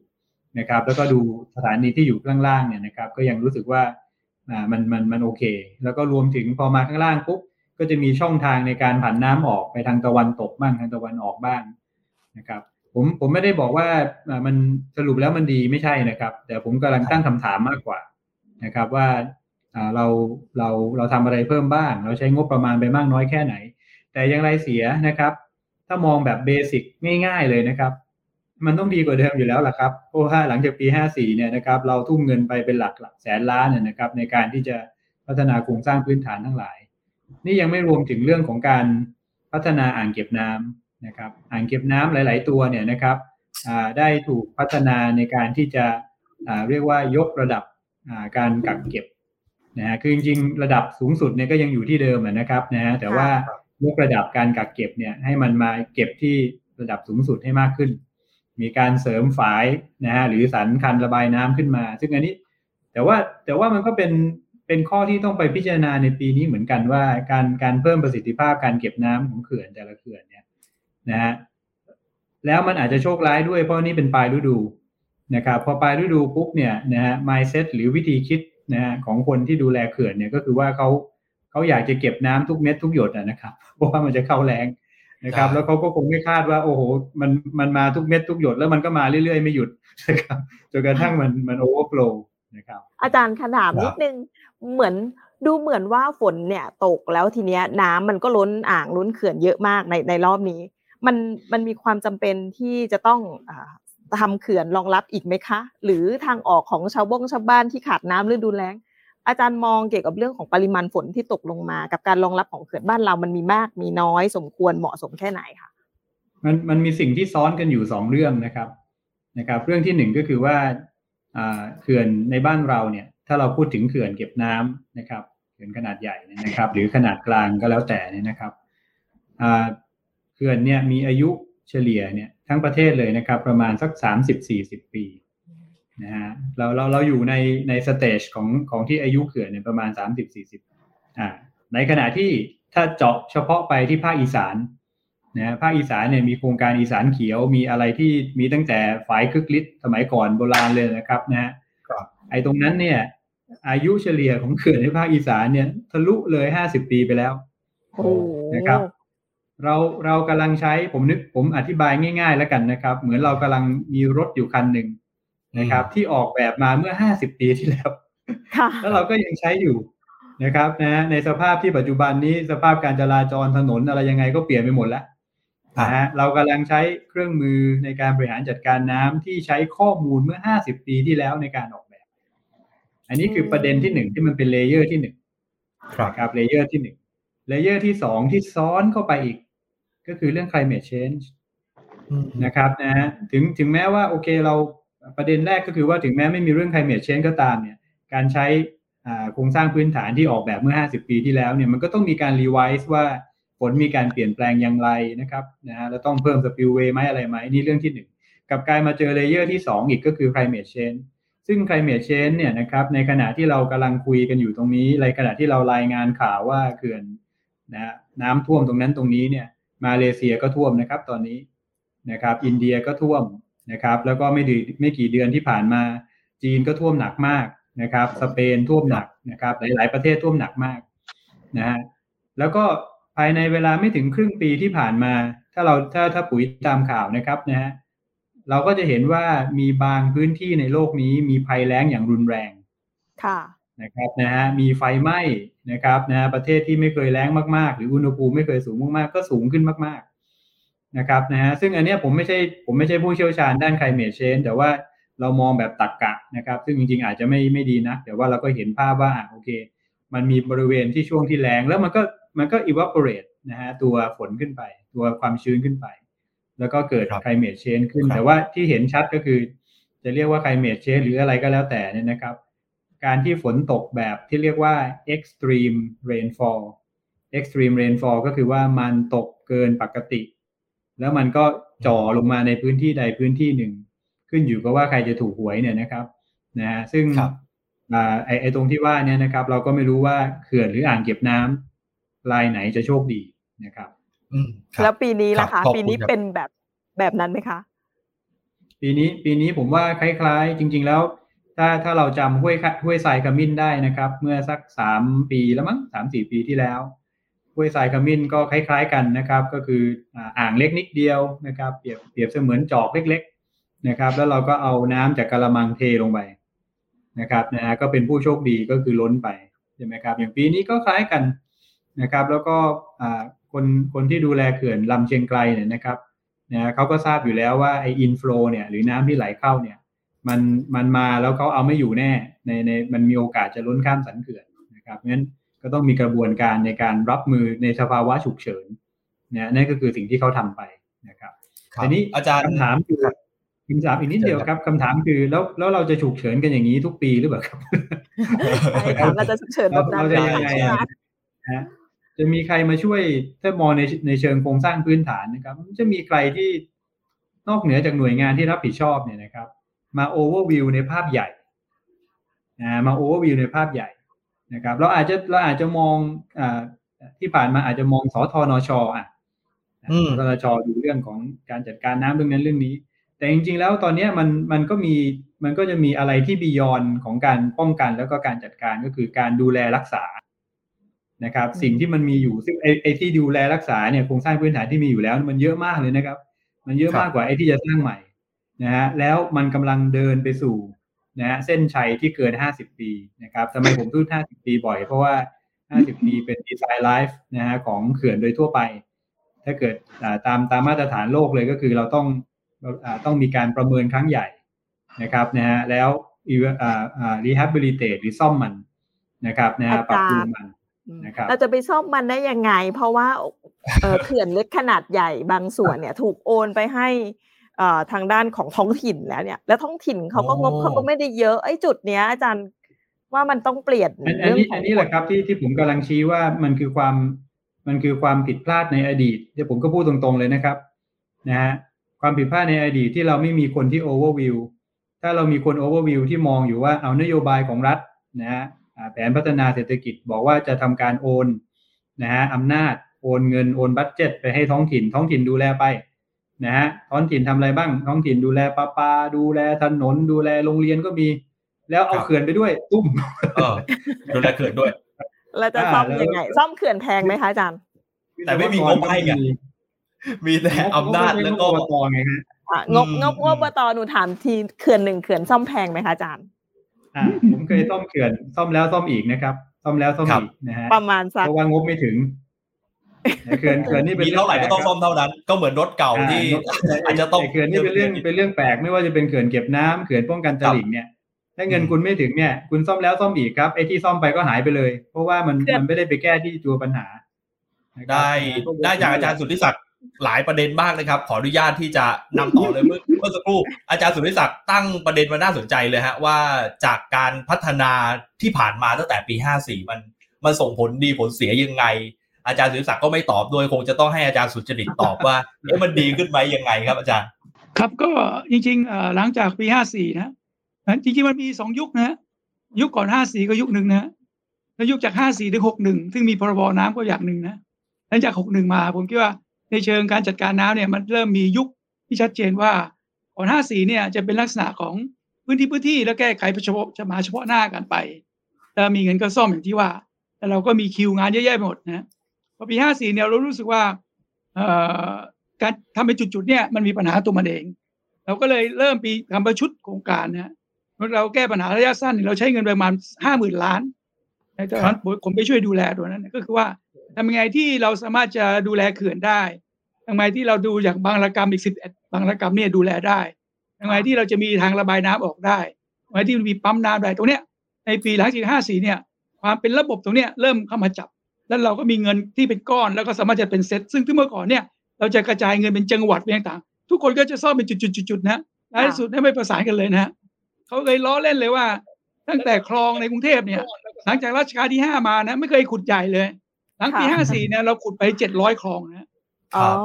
นะครับ แล้วก็ดูสถานีที่อยู่ข้างล่างเนี่ยนะครับ ก็ยังรู้สึกว่าอ่ามันมันมันโอเค แล้วก็รวมถึงพอมาข้างล่างปุ๊บก็จะมีช่องทางในการผันน้ำออกไปทางตะวันตกบ้างทางตะวันออกบ้างนะครับ ผมผมไม่ได้บอกว่ามันสรุปแล้วมันดีไม่ใช่นะครับ แต่ผมกำลังตั้งคำถามมากกว่านะครับว่า เราเราเราทำอะไรเพิ่มบ้าง เราใช้งบประมาณไปมากน้อยแค่ไหน แต่อย่างไรเสียนะครับ ถ้ามองแบบเบสิกง่าย ๆเลยนะครับ มันต้องดีกว่าเดิมอยู่แล้วล่ะครับ เพราะว่าหลังจากปี 54 เนี่ยนะครับ เราทุ่มเงินไปเป็นหลักหลักแสนล้านเนี่ยนะครับ ในการที่จะพัฒนาโครงสร้างพื้นฐานทั้งหลาย นี่ยังไม่รวมถึงเรื่องของการพัฒนาอ่างเก็บน้ำนะครับ อ่างเก็บน้ำหลาย ๆ ตัวเนี่ยนะครับได้ถูกพัฒนาในการที่จะเรียกว่ายกระดับการกักเก็บ นะฮะคือจริงๆระดับสูงสุดเนี่ยก็ยังอยู่ที่เดิมนะครับนะฮะแต่ว่ายกระดับการกักเก็บเนี่ยให้มันมาเก็บที่ระดับสูงสุดให้มากขึ้น มีการเสริมฝายนะฮะหรือสันคันระบายน้ำขึ้นมา ซึ่งอันนี้ แต่ว่าแต่ว่ามันก็เป็นเป็นข้อที่ต้องไปพิจารณาในปีนี้เหมือนกันว่า การการเพิ่มประสิทธิภาพการเก็บน้ำของเขื่อนแต่ละเขื่อนเนี่ยนะฮะแล้วมันอาจจะโชคร้ายด้วยเพราะนี่เป็นปลายฤดูนะครับพอปลายฤดูปุ๊บเนี่ยนะฮะ mindset หรือวิธีคิด นะฮะของคนที่ดูแลเขื่อนเนี่ยก็คือว่าเขาเขาอยากจะเก็บน้ำทุกเม็ดทุกหยดนะครับ เพราะว่ามันจะเข้าแรงนะครับ แล้วเขาก็คงไม่คาดว่า โอ้โห มันมันมาทุกเม็ดทุกหยดแล้วมันก็มาเรื่อยๆ ไม่หยุดนะครับจนกระทั่งมันมันโอเวอร์โฟลนะครับ อาจารย์ขนาดนิดนึงเหมือนดูเหมือนว่าฝนเนี่ยตกแล้วทีเนี้ยน้ำมันก็ล้นอ่างล้นเขื่อนเยอะมากในในรอบนี้ มันมันมีความจำเป็นที่จะต้อง ทำเขื่อนรองรับอีกไหมคะ หรือทางออกของชาวบ้งชาวบ้านที่ขาดน้ำฤดูแล้ง อาจารย์มองเกี่ยวกับเรื่องของปริมาณฝนที่ตกลงมา กับการรองรับของเขื่อนบ้านเรามันมีมากมีน้อยสมควรเหมาะสมแค่ไหนคะมันมันมีสิ่งที่ซ้อนกันอยู่สองเรื่องนะครับนะครับ เรื่องที่หนึ่งก็คือว่าเขื่อนในบ้านเราเนี่ยถ้าเราพูดถึงเขื่อนเก็บน้ำนะครับเขื่อนขนาดใหญ่นะครับ หรือขนาดกลางก็แล้วแต่เนี่ยนะครับเขื่อนเนี่ยมีอายุ เฉลี่ยเนี่ยทั้งประเทศเลยนะครับ ประมาณสักสามสิบสี่สิบปีนะฮะเราเราเราอยู่ในในสเตจของของที่อายุเขื่อนเนี่ยประมาณสามสิบสี่สิบอ่าในขณะที่ถ้าเจาะเฉพาะไปที่ภาคอีสานนะภาคอีสานเนี่ยมีโครงการอีสานเขียวมีอะไรที่มีตั้งแต่ฝายคึกฤทธิ์สมัยก่อนโบราณเลยนะครับนะฮะไอ้ตรงนั้นเนี่ยอายุเฉลี่ยของเขื่อนในภาคอีสานเนี่ยทะลุเลยห้าสิบปีไปแล้วนะครับ เราเรากำลังใช้ผมนึกผมอธิบายง่าย ๆ แล้วกันนะครับ เหมือนเรากำลังมีรถอยู่คันหนึ่งนะครับ ที่ออกแบบมาเมื่อห้าสิบปีที่แล้วแล้วเราก็ยังใช้อยู่นะครับนะในสภาพที่ปัจจุบันนี้สภาพการจราจรถนนอะไรยังไงก็เปลี่ยนไปหมดแล้วนะฮะเรากำลังใช้เครื่องมือในการบริหารจัดการน้ำที่ใช้ข้อมูลเมื่อ50ปีที่แล้วในการออกแบบ อันนี้คือประเด็นที่หนึ่งที่มันเป็น layer ที่หนึ่งครับครับ layer ที่หนึ่ง layer ที่สองที่ซ้อนเข้าไปอีก ก็คือเรื่อง climate change นะครับนะฮะถึงถึงแม้ว่าโอเคเราประเด็นแรกก็คือว่าถึงแม้ไม่มีเรื่อง climate change ก็ตามเนี่ยการใช้อ่าโครงสร้างพื้นฐานที่ออกแบบเมื่อ 50 ปีที่แล้วเนี่ยมันก็ต้องมีการ revise ว่าฝนมีการเปลี่ยนแปลงอย่างไรนะครับนะฮะแล้วต้องเพิ่ม spillway ไหมอะไรไหมนี่เรื่องที่หนึ่งกับการมาเจอ layer ที่สองอีกก็คือ climate change ซึ่ง climate change เนี่ยนะครับในขณะที่เรากำลังคุยกันอยู่ตรงนี้ในขณะที่เรารายงานข่าวว่าเขื่อนนะฮะน้ำท่วมตรงนั้นตรงนี้เนี่ย มาเลเซียก็ท่วมนะครับ ตอนนี้นะครับ อินเดียก็ท่วมนะครับ แล้วก็ไม่ดีไม่กี่เดือนที่ผ่านมา จีนก็ท่วมหนักมากนะครับ สเปนท่วมหนักนะครับ หลาย ๆ ประเทศท่วมหนักมากนะฮะแล้วก็ภายในเวลาไม่ถึงครึ่งปีที่ผ่านมา ถ้าเราถ้าถ้าปุ๋ยตามข่าวนะครับนะฮะเราก็จะเห็นว่ามีบางพื้นที่ในโลกนี้มีภัยแล้งอย่างรุนแรง ค่ะ นะครับนะฮะมีไฟไหม้นะครับนะฮะประเทศที่ไม่เคยแล้งมากๆ หรืออุณหภูมิไม่เคยสูงมากๆก็สูงขึ้นมากๆนะครับนะฮะซึ่งอันเนี้ยผมไม่ใช่ผมไม่ใช่ผู้เชี่ยวชาญด้าน climate change แต่ว่าเรามองแบบตรรกกะนะครับ ซึ่งจริงๆอาจจะไม่ไม่ดีนะแต่ว่าเราก็เห็นภาพว่าอะโอเค มันมีบริเวณที่ช่วงที่แรงแล้วมันก็มันก็ evaporate นะฮะตัวฝนขึ้นไป ตัวความชื้นขึ้นไป แล้วก็เกิดครับ climate change ขึ้นครับแต่ว่าที่เห็นชัดก็คือ จะเรียกว่า climate change หรืออะไรก็แล้วแต่เนี่ยนะครับ การที่ฝนตกแบบที่เรียกว่า extreme rainfall extreme rainfall ก็คือว่ามันตกเกินปกติ แล้วมันก็จ่อลงมาในพื้นที่ใดพื้นที่หนึ่ง ขึ้นอยู่กับว่าใครจะถูกหวยเนี่ยนะครับนะฮะซึ่งครับอ่าไอไอตรงที่ว่าเนี่ยนะครับ เราก็ไม่รู้ว่าเขื่อนหรืออ่างเก็บน้ำลายไหนจะโชคดีนะครับอืมครับแล้วปีนี้ล่ะครัคะบขอบคุณปีนี้ครับเป็นแบบแบบนั้นไหมคะ ปีนี้ปีนี้ผมว่าคล้าย ๆ จริง ๆ แล้ว ถ้าถ้าเราจำห้วยห้วยทรายขมิ้นได้นะครับ เมื่อสักสามปีแล้วมั้งสามสี่ปีที่แล้วห้วยทรายขมิ้นก็คล้าย ๆกันนะครับ ก็คืออ่างเล็กนิดเดียวนะครับ เปรียบเปรียบเสมือนจอกเล็ก ๆนะครับ แล้วเราก็เอาน้ำจากกระมังเทลงไปนะครับนะฮะก็เป็นผู้โชคดีก็คือล้นไปใช่ไหมครับ อย่างปีนี้ก็คล้ายกันนะครับ แล้วก็อ่าคนคนที่ดูแลเขื่อนลำเชียงไกลเนี่ยนะครับนะฮะเขาก็ทราบอยู่แล้วว่าไออินฟลูเนี่ยหรือน้ำที่ไหลเข้าเนี่ย มันมันมาแล้วเขาเอาไม่อยู่แน่ในในมันมีโอกาสจะล้นข้ามสันเขื่อนนะครับงั้นก็ต้องมีกระบวนการในการรับมือในสภาวะฉุกเฉินนะนั่นก็คือสิ่งที่เขาทำไปนะครับครับทีนี้อาจารย์คำถามคือคำถามอีกนิดเดียวครับคำถามคือแล้วแล้วเราจะฉุกเฉินกันอย่างนี้ทุกปีหรือเปล่าครับใช่ค่ะเราจะฉุกเฉินแบบนั้นเราจะยังไงอะนะฮะจะมีใครมาช่วยถ้ามองในในเชิงโครงสร้างพื้นฐานนะครับ จะมีใครที่นอกเหนือจากหน่วยงานที่รับผิดชอบเนี่ยนะครับ มาโอเวอร์วิวในภาพใหญ่นะมาโอเวอร์วิวในภาพใหญ่นะครับเราอาจจะเราอาจจะมองอาที่ผ่านมาอาจจะมองสทนชอะอืมสทนชดูเรื่องของการจัดการน้ำเรื่องนั้นเรื่องนี้ แต่จริงๆแล้วตอนเนี้ยมันมันก็มีมันก็จะมีอะไรที่บียอนของการป้องกันแล้วก็การจัดการก็คือการดูแลรักษานะครับ สิ่งที่มันมีอยู่ซึ่งไอ้ไอ้ที่ดูแลรักษาเนี่ยโครงสร้างพื้นฐานที่มีอยู่แล้ว มันเยอะมากเลยนะครับ มันเยอะมากกว่าไอ้ที่จะสร้างใหม่ นะฮะแล้วมันกำลังเดินไปสู่นะฮะเส้นชัยที่เกิน 50 ปีนะครับทำไมผมพูด 50 ปีบ่อย เพราะว่า 50 ปีเป็นดีไซน์ไลฟ์นะฮะของเขื่อนโดยทั่วไป ถ้าเกิดอ่าตามตามมาตรฐานโลกเลยก็คือเราต้องอ่าต้องมีการประเมินครั้งใหญ่นะครับนะฮะแล้วอ่าอ่า rehabilitate หรือซ่อมมันนะครับนะฮะปรับปรุงมันอืมนะครับเราจะไปซ่อมมันได้ยังไง เพราะว่าเอ่อเขื่อนเล็กขนาดใหญ่บางส่วนเนี่ย ถูกโอนไปให้เอ่อ ทางด้านของท้องถิ่นแล้วเนี่ยแล้วท้องถิ่นเขาก็งบอ๋อเขาก็ไม่ได้เยอะไอ้จุดเนี้ยอาจารย์ว่ามันต้องเปลี่ยนอันอันเรื่องนี้ขออังนนี้แหละครับที่ที่ผมกำลังชี้ว่ามันคือความมันคือความผิดพลาดในอดีตเดี๋ยวผมก็พูดตรงๆเลยนะครับนะฮะความผิดพลาดในอดีตที่เราไม่มีคนที่โอเวอร์วิวถ้าเรามีคนโอเวอร์วิวที่มองอยู่ว่าเอานโยบายของรัฐนะฮะอ่าแผนพัฒนาเศรษฐกิจบอกว่าจะทำการโอนนะฮะอำนาจโอนเงินโอน budget ไปให้ท้องถิ่น ท้องถิ่นดูแลไป นะฮะท้องถิ่นทำอะไรบ้าง ท้องถิ่นดูแลประปาดูแลถนน ดูแลโรงเรียนก็มี แล้วเอาครับเขื่อนไปด้วย ตุ้มเออดูแลเขื่อนด้วยเราจะอ่าซ่อมแล้วยังไงซ่อมเขื่อนแพงไหมคะอาจารย์แต่ไม่มีงบให้ไงมีแต่อำนาจแล้วก็งบอบตไงฮะอะงบอืมงบงบตหนูถามทีเขื่อนหนึ่งเขื่อนซ่อมแพงไหมคะอาจารย์อ่าผมเคยซ่อมเขื่อนซ่อมแล้วซ่อมอีกนะครับ ซ่อมแล้วซ่อมครับอีกนะฮะประมาณสักเพราะว่างบไม่ถึง เขื่อนเขื่อนนี่เป็นมีเท่าไหร่ก็ต้องซ่อมเท่านั้น ก็เหมือนรถเก่าที่อาจจะต้องไเขื่อนนี่เป็นเรื่องเป็นเรื่องแปลกไม่ว่าจะเป็นเขื่อนเก็บน้ำเขื่อนป้องกันตลิ่งเนี่ยถ้าเงินคุณไม่ถึงเนี่ย คุณซ่อมแล้วซ่อมอีกครับไอ้ที่ซ่อมไปก็หายไปเลย เพราะว่ามันมันไม่ได้ไปแก้ที่ตัวปัญหานะครับได้ได้จากอาจารย์สุทธิศักดิ์หลายประเด็นมากนะครับ ขออนุญาตที่จะนำต่อเลยเมื่อเมื่อสักครู่อาจารย์สุทธิศักดิ์ตั้งประเด็นมาน่าสนใจเลยฮะว่าจากการพัฒนาที่ผ่านมาตั้งแต่ปี 54 มันมันส่งผลดีผลเสียยังไง อาจารย์สุทธิศักดิ์ก็ไม่ตอบด้วยคงจะต้องให้อาจารย์สุจริตตอบว่าเอ๊ะมันดีขึ้นไหมยังไงครับอาจารย์ ครับก็จริงๆหลังจากปีห้าสี่นะจริงๆมันมีสองยุคนะยุคก่อนห้าสี่ก็ยุคหนึ่งนะแล้วยุคจากห้าสี่ถึงหกหนึ่งซึ่งมีพรบน้ำก็อย่างหนึ่งนะหลังจากหกหนึ่งมา ผมคิดว่าในเชิงการจัดการน้ำเนี่ยมันเริ่มมียุคที่ชัดเจนว่าก่อนห้าสี่เนี่ยจะเป็นลักษณะของพื้นที่พื้นที่แล้วแก้ไขเฉพาะจะมาเฉพาะหน้ากันไปแล้วมีเงินก็ซ่อมอย่างที่ว่า แต่เราก็มีคิวงานเยอะแยะไปหมดนะ พอปีห้าสี่เนี่ยเรารู้สึกว่าเอ่อการทำเป็นจุดๆเนี่ยมันมีปัญหาตัวมันเอง เราก็เลยเริ่มปีทำประชุดโครงการนะฮะเราแก้ปัญหาระยะสั้นเนี่ยเราใช้เงินประมาณห้าหมื่นล้านในตอนนั้นผมผมไปช่วยดูแลตัวนั้นนะก็คือว่าทำยังไงที่เราสามารถจะดูแลเขื่อนได้ทำไงที่เราดูอย่างบางระกรรมอีกสิบเอ็ดบางระกรรมเนี่ยดูแลได้ทำไงที่เราจะมีทางระบายน้ำออกได้ทำไงที่มันมีปั๊มน้ำได้ตรงเนี้ยในปีหลังจากห้าสี่เนี่ย ความเป็นระบบตรงเนี้ยเริ่มเข้ามาจับ แล้วเราก็มีเงินที่เป็นก้อนแล้วก็สามารถจะเป็นเซตซึ่งที่เมื่อก่อนเนี่ย เราจะกระจายเงินเป็นจังหวัดเป็นต่างๆทุกคนก็จะซ่อมเป็นจุดๆๆๆนะท้ายที่สุดไม่ประสานกันเลยนะฮะเขาเลยล้อเล่นเลยว่า ตั้งแต่คลองในกรุงเทพเนี่ย หลังจากรัชกาลที่ห้ามานะ ไม่เคยขุดใหญ่เลย หลังปีค่ะห้าสี่เนี่ยเราขุดไปเจ็ดร้อยคลองนะครัอ๋อบ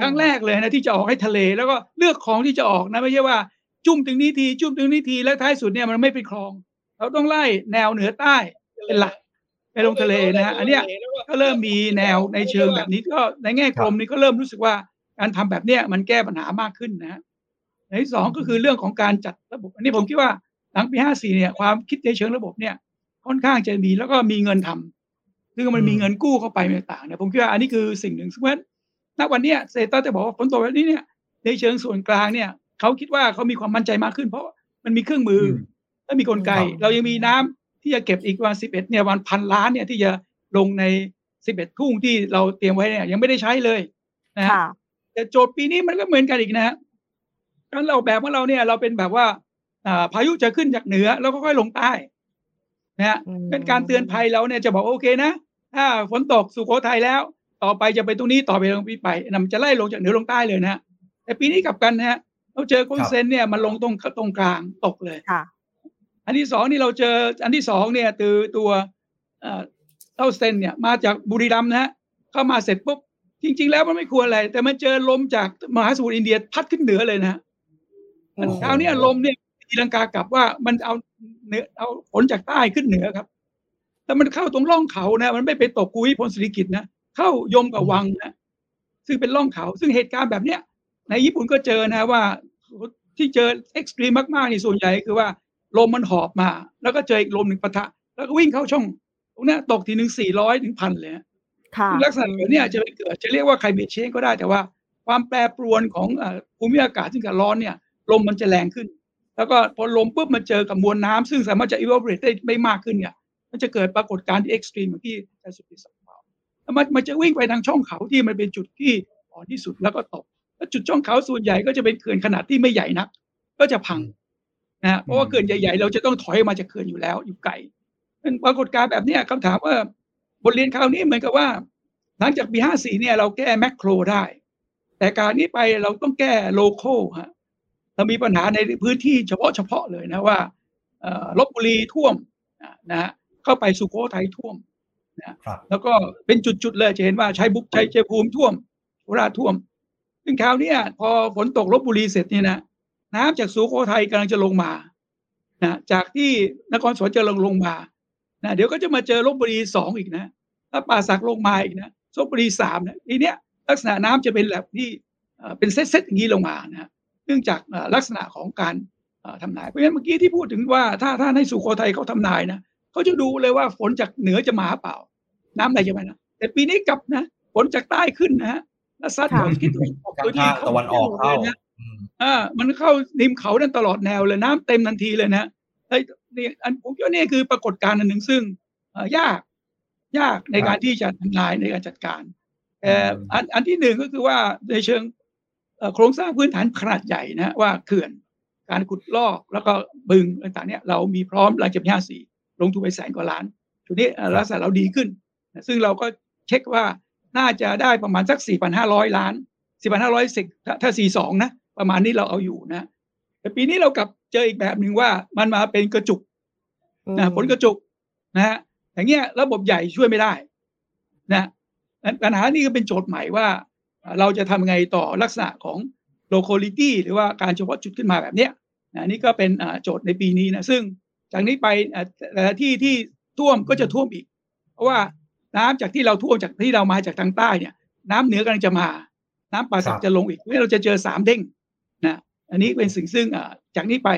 ครั้งแรกเลยนะที่จะออกให้ทะเลแล้วก็เลือกคลองที่จะออกนะไม่ใช่ว่าจุ่มถึงนี้ทีจุ่มถึงนี้ทีแล้วท้ายสุดเนี่ยมันไม่เป็นคลอง เราต้องไล่แนวเหนือใต้เป็นหลัก ไปลงทะเลนะฮะอันเนี้ยก็เริ่มมีแนวในเชิงแบบนี้ก็ในแง่กรมนี้ก็เริ่มรู้สึกว่าการทำแบบเนี้ยมันแก้ปัญหามากขึ้นนะฮะในที่สองก็คือเรื่องของการจัดระบบ อันนี้ผมคิดว่าหลังปีห้าสี่เนี่ยความคิดในเชิงระบบเนี่ยค่อนข้างจะมีแล้วก็มีเงินทำซึ่งมันมีเงินกู้เข้าไปต่างๆเนี่ยผมคิดว่าอันนี้คือสิ่งหนึ่งซึ่งว่าณวันเนี้ยเศรษฐาจะบอกว่าฝนตกแบบนี้เนี่ยในเชิงส่วนกลางเนี่ยเขาคิดว่าเขามีความมั่นใจมากขึ้น เพราะมันมีเครื่องมืออและมีกลไกครับเรายังมีน้ำ ที่จะเก็บอีกวันสิบเอ็ดเนี่ยวันพันล้านเนี่ยที่จะลงในสิบเอ็ดทุ่งที่เราเตรียมไว้เนี่ยยังไม่ได้ใช้เลยนะฮะค่ะแต่โจทย์ปีนี้มันก็เหมือนกันอีกนะฮะการเราแบบของเราเนี่ยเราเป็นแบบว่าอ่าพายุจะขึ้นจากเหนือแล้วก็ค่อยลงใต้นะฮะอืมเป็นการเตือนภัยเราเนี่ยจะบอกโอเคนะถ้าฝนตกสุโขทัยแล้ว ต่อไปจะไปตรงนี้ต่อไปตรงนี้ไปนะมันจะไล่ลงจากเหนือลงใต้เลยนะฮะแต่ปีนี้กลับกันนะฮะเราเจอคอนเซนเนี่ยมันลงตรงตรงกลางตกเลยค่ะ อันที่สองนี่เราเจออันที่สองเนี่ยตัวตัวเอ่อเต้าเซนเนี่ยมาจากบุรีรัมย์นะฮะเข้ามาเสร็จปุ๊บจริง ๆ แล้วมันไม่ควรอะไร แต่มันเจอลมจากมหาสมุทรอินเดียพัดขึ้นเหนือเลยนะฮะโอ้โหคราวเนี้ยลมเนี่ยตีลังกากลับว่ามันเอาเหนือเอาฝนจากใต้ขึ้นเหนือครับแต่มันเข้าตรงร่องเขานะ มันไม่ไปตกกุยพลสิริกิตนะเข้ายมกับวังนะซึ่งเป็นร่องเขา ซึ่งเหตุการณ์แบบเนี้ยในญี่ปุ่นก็เจอนะว่าที่เจอ extreme มากๆนี่ส่วนใหญ่คือว่า ลมมันหอบมา แล้วก็เจออีกลมหนึ่งปะทะ แล้วก็วิ่งเข้าช่องตรงเนี้ยตกทีหนึ่งสี่ร้อยถึงพันเลยฮะค่ะซึ่งลักษณะแบบเนี้ยจะไปเกิดจะเรียกว่า climate change ก็ได้แต่ว่า ความแปรปรวนของเอ่อภูมิอากาศซึ่งกับร้อนเนี่ยลมมันจะแรงขึ้น แล้วก็พอลมปุ๊บมันเจอกับมวลน้ำซึ่งสามารถจะ evaporate ได้ไม่มากขึ้นเนี่ยมันจะเกิดปรากฏการณ์ที่ extreme อย่างที่อาจารย์สุทธิศักดิ์บอกแล้วมันมันจะวิ่งไปทางช่องเขาที่มันเป็นจุดที่อ่อนที่สุดแล้วก็ตกแล้วจุดช่องเขาส่วนใหญ่ก็จะเป็นเขื่อนขนาดที่ไม่ใหญ่นัก ก็จะพัง นะฮะเพราะว่าเขื่อนใหญ่ๆ เราจะต้องถอยออกมาจากเขื่อนอยู่แล้ว อยู่ไกลเป็นปรากฏการณ์แบบเนี้ยคำถามว่าบทเรียนคราวนี้เหมือนกับว่า หลังจากปีห้าสี่เนี่ยเราแก้แมกโครได้ แต่การนี้ไปเราต้องแก้โลโก้ฮะเรามีปัญหาในพื้นที่เฉพาะเฉพาะเลยนะว่าเอ่อลบบุรีท่วมอะนะฮะเข้าไปสุโขทัยท่วมนะครับแล้วก็เป็นจุดๆเลยจะเห็นว่าใช้บุกใช้เจภูมิท่วมโคราชท่วมซึ่งคราวเนี้ยพอฝนตกลบบุรีเสร็จเนี่ยนะ น้ำจากสุโขทัยกำลังจะลงมานะจากที่นครสวรรค์จะลงลงมานะเดี๋ยวก็จะมาเจอลบบุรีสองอีกนะถ้าป่าสักลงมาอีกนะลบบุรีสามนะทีเนี้ยลักษณะน้ำจะเป็นแบบที่เอ่อเป็นเซตๆอย่างนี้ลงมานะฮะเนื่องจากเอ่อลักษณะของการเอ่อทำนาย เพราะฉะนั้นเมื่อกี้ที่พูดถึงว่าถ้าถ้าในสุโขทัยเขาทำนายนะเขาจะดูเลยว่าฝนจากเหนือจะมาเปล่า น้ำไหลจะมานะแต่ปีนี้กลับนะฝนจากใต้ขึ้นนะฮะแล้วซัดค่ะคิดดูออกข้างตัวที่ข้างตะวันออกเข้าลยนะ อืมอ่า มันเข้าริมเขานั่นตลอดแนวเลยน้ำเต็มทันทีเลยนะเฮ้ยนี่อันผมคิดว่านี่คือปรากฏการณ์อันหนึ่งซึ่งเอ่อยาก ยากในการที่จะทำลายในการจัดการแต่อันอันที่หนึ่งก็คือว่าในเชิงเอ่อโครงสร้างพื้นฐานขนาดใหญ่นะว่าเขื่อนการขุดลอกแล้วก็บึงต่างๆเนี่ยเรามีพร้อมหลังจากปี54ลงทุนไปแสนกว่าล้านทีนี้เอ่อลักษณะเราดีขึ้น ซึ่งเราก็เช็คว่าน่าจะได้ประมาณสัก 4,500 ล้าน 4,500สิถ้าถ้า42 นะ ประมาณนี้เราเอาอยู่นะ แต่ปีนี้เรากลับเจออีกแบบหนึ่งว่ามันมาเป็นกระจุกนะผลกระจุกนะฮะอย่างเงี้ยระบบใหญ่ช่วยไม่ได้ นะปัญหานี้ก็เป็นโจทย์ใหม่ว่า เราจะทำไงต่อลักษณะของ locality หรือว่าการเฉพาะจุดขึ้นมาแบบเนี้ยนะนี่ก็เป็นอ่าโจทย์ในปีนี้นะซึ่งจากนี้ไปอ่าแต่ละที่ที่ท่วมก็จะท่วมอีก เพราะว่าน้ำจากที่เราท่วมจากที่เรามาจากทางใต้เนี่ย น้ำเหนือกำลังจะมา น้ำป่าสักจะลงอีกเพราะฉะนั้นเราจะเจอสามเด้ง นะอันนี้เป็นสิ่งซึ่งอ่าจากนี้ไป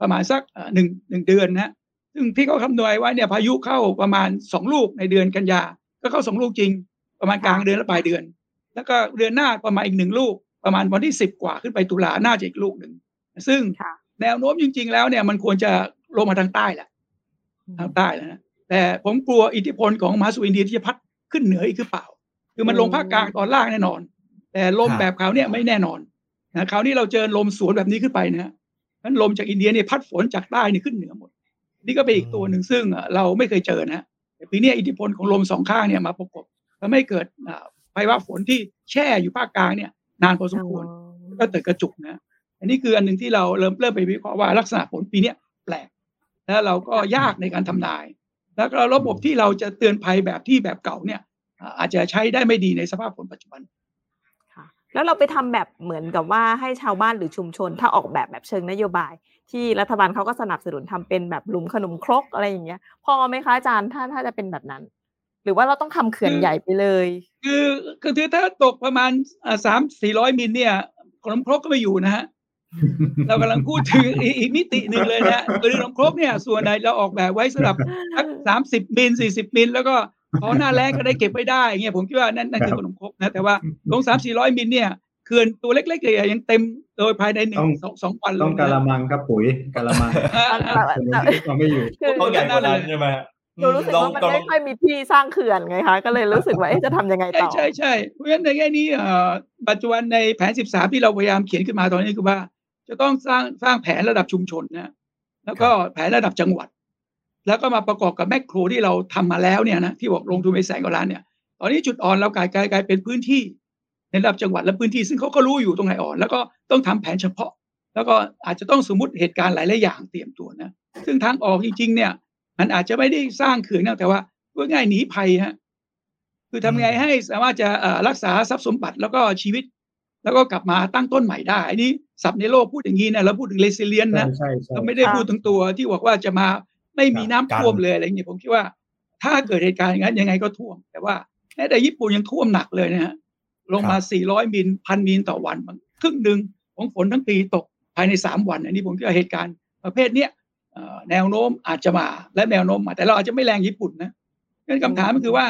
ประมาณสักอ่าหนึ่งหนึ่งเดือนนะซึ่งที่เขาคำนวณไว้เนี่ยพายุเข้าประมาณสองลูกในเดือนกันยา ก็เข้าสองลูกจริง ประมาณกลางเดือนและปลายเดือน แล้วก็เดือนหน้าประมาณอีกหนึ่งลูก ประมาณวันที่สิบกว่าขึ้นไปตุลาน่าจะอีกลูกหนึ่งซึ่งค่ะแนวโน้มจริง ๆ แล้วเนี่ยมันควรจะลงมาทางใต้แหละทางใต้แล้วนะแต่ผมกลัวอิทธิพลของมหาสมุทรอินเดียที่จะพัดขึ้นเหนืออีกหรือเปล่า คือมันลงภาคกลางตอนล่างแน่นอน แต่ลมครับแบบคราวเนี้ยไม่แน่นอน นะคราวนี้เราเจอลมสวนแบบนี้ขึ้นไปนะฮะนั้นลมจากอินเดียเนี่ยพัดฝนจากใต้นี่ขึ้นเหนือหมด นี่ก็เป็นอีกตัวหนึ่งซึ่งอะเราไม่เคยเจอนะฮะแต่ปีเนี้ยอิทธิพลของลมสองข้างเนี่ยมาประกบทำให้เกิดอ่าภาวะฝนที่แช่อยู่ภาคกลางเนี่ย นานพอสมควรก็เกิดกระจุกนะอันนี้คืออันหนึ่งที่เราเริ่มเริ่มไปวิเคราะห์ว่าลักษณะฝนปีเนี้ยแปลกแล้วเราก็ยากในการทำนาย แล้วก็ระบบที่เราจะเตือนภัยแบบที่แบบเก่าเนี่ยอ่าอาจจะใช้ได้ไม่ดีในสภาพฝนปัจจุบันค่ะ แล้วเราไปทำแบบเหมือนกับว่าให้ชาวบ้านหรือชุมชน ถ้าออกแบบแบบเชิงนโยบาย ที่รัฐบาลเขาก็สนับสนุนทำเป็นแบบหลุมขนมครกอะไรอย่างเงี้ย พอไหมคะอาจารย์ถ้าถ้าจะเป็นแบบนั้น หรือว่าเราต้องทำเขื่อนคือใหญ่ไปเลย คือคือถ้าตกประมาณสามสี่ร้อยมิลเนี่ยขนมครกก็ไม่อยู่นะฮะเรากำลังพูดถึงอีกอีกมิติหนึ่งเลยนะคือขนมครกเนี่ยส่วนใหญ่เราออกแบบไว้สำหรับสักสามสิบมิลสี่สิบมิลแล้วก็ พอหน้าแรงก็ได้เก็บไว้ได้เงี้ยผมคิดว่านั่นนั่นคือขนมครกนะแต่ว่าลงสามสี่ร้อยมิลเนี่ยเขื่อนตัวเล็กๆใหญ่ๆยังเต็มโดยภายในหนึ่งต้องสองสองวันเลต้องยกะละนะมังครับปุ๋ยกะละมังอ่าแต่คนแต่นี้เราไม่อยู่คือต้องใหญ่กว่านั้นใช่ไหมฮะหนูรู้สึกลองว่ามันก็ลไม่องค่อยมีที่สร้างเขื่อนไงคะ ก็เลยรู้สึกว่าเอ๊ะจะทำยังไงใช่ต่อ ใช่ใช่เพราะฉะนั้นในแง่นี้เอ่อปัจจุบันในแผน 13 ที่เราพยายามเขียนขึ้นมาตอนนี้คือว่า จะต้องสร้างสร้างแผนระดับชุมชนนะแล้วก็แผนระดับจังหวัด แล้วก็มาประกอบกับแมกโครที่เราทำมาแล้วเนี่ยนะที่บอกลงทุนไปแสนกว่าล้านเนี่ยตอนนี้จุดอ่อนเรากลายกลายกลายเป็นพื้นที่ในระดับจังหวัดและพื้นที่ซึ่งเขาก็รู้อยู่ตรงไหนอ่อน แล้วก็ต้องทำแผนเฉพาะ แล้วก็อาจจะต้องสมมติเหตุการณ์หลายๆอย่างเตรียมตัวนะซึ่งทางออกจริงๆเนี่ย มันอาจจะไม่ได้สร้างเขื่อนนะแต่ว่าพูดง่ายๆหนีภัยฮะคือทำไงให้สามารถจะเอ่อรักษาทรัพย์สมบัติแล้วก็ชีวิต แล้วก็กลับมาตั้งต้นใหม่ได้อันนี้ศัพท์ในโลกพูดอย่างนี้นะเราพูดถึงเ e ซิเลียนนะใช่ใช่เราไม่ได้ค่ะพูดถึงตัวที่บอกว่าจะมา ไม่มีน้ำครับท่วมเลยอะไรอย่างเงี้ยผมคิดว่า ถ้าเกิดเหตุการณ์อย่างนั้นยังไงก็ท่วม แต่ว่าแม้แต่ญี่ปุ่นยังท่วมหนักเลยนะฮะลงมา 400 มิลพันมิลต่อวันบางครึ่งหนึ่งของฝนทั้งปีตกภายใน 3 วันอันนี้ผมคิดว่าเหตุการณ์ประเภทเนี้ยเอ่อแนวโน้มอาจจะมาและแนวโน้มมาแต่เราอาจจะไม่แรงญี่ปุ่นนะงั้นคำถามก็คือว่า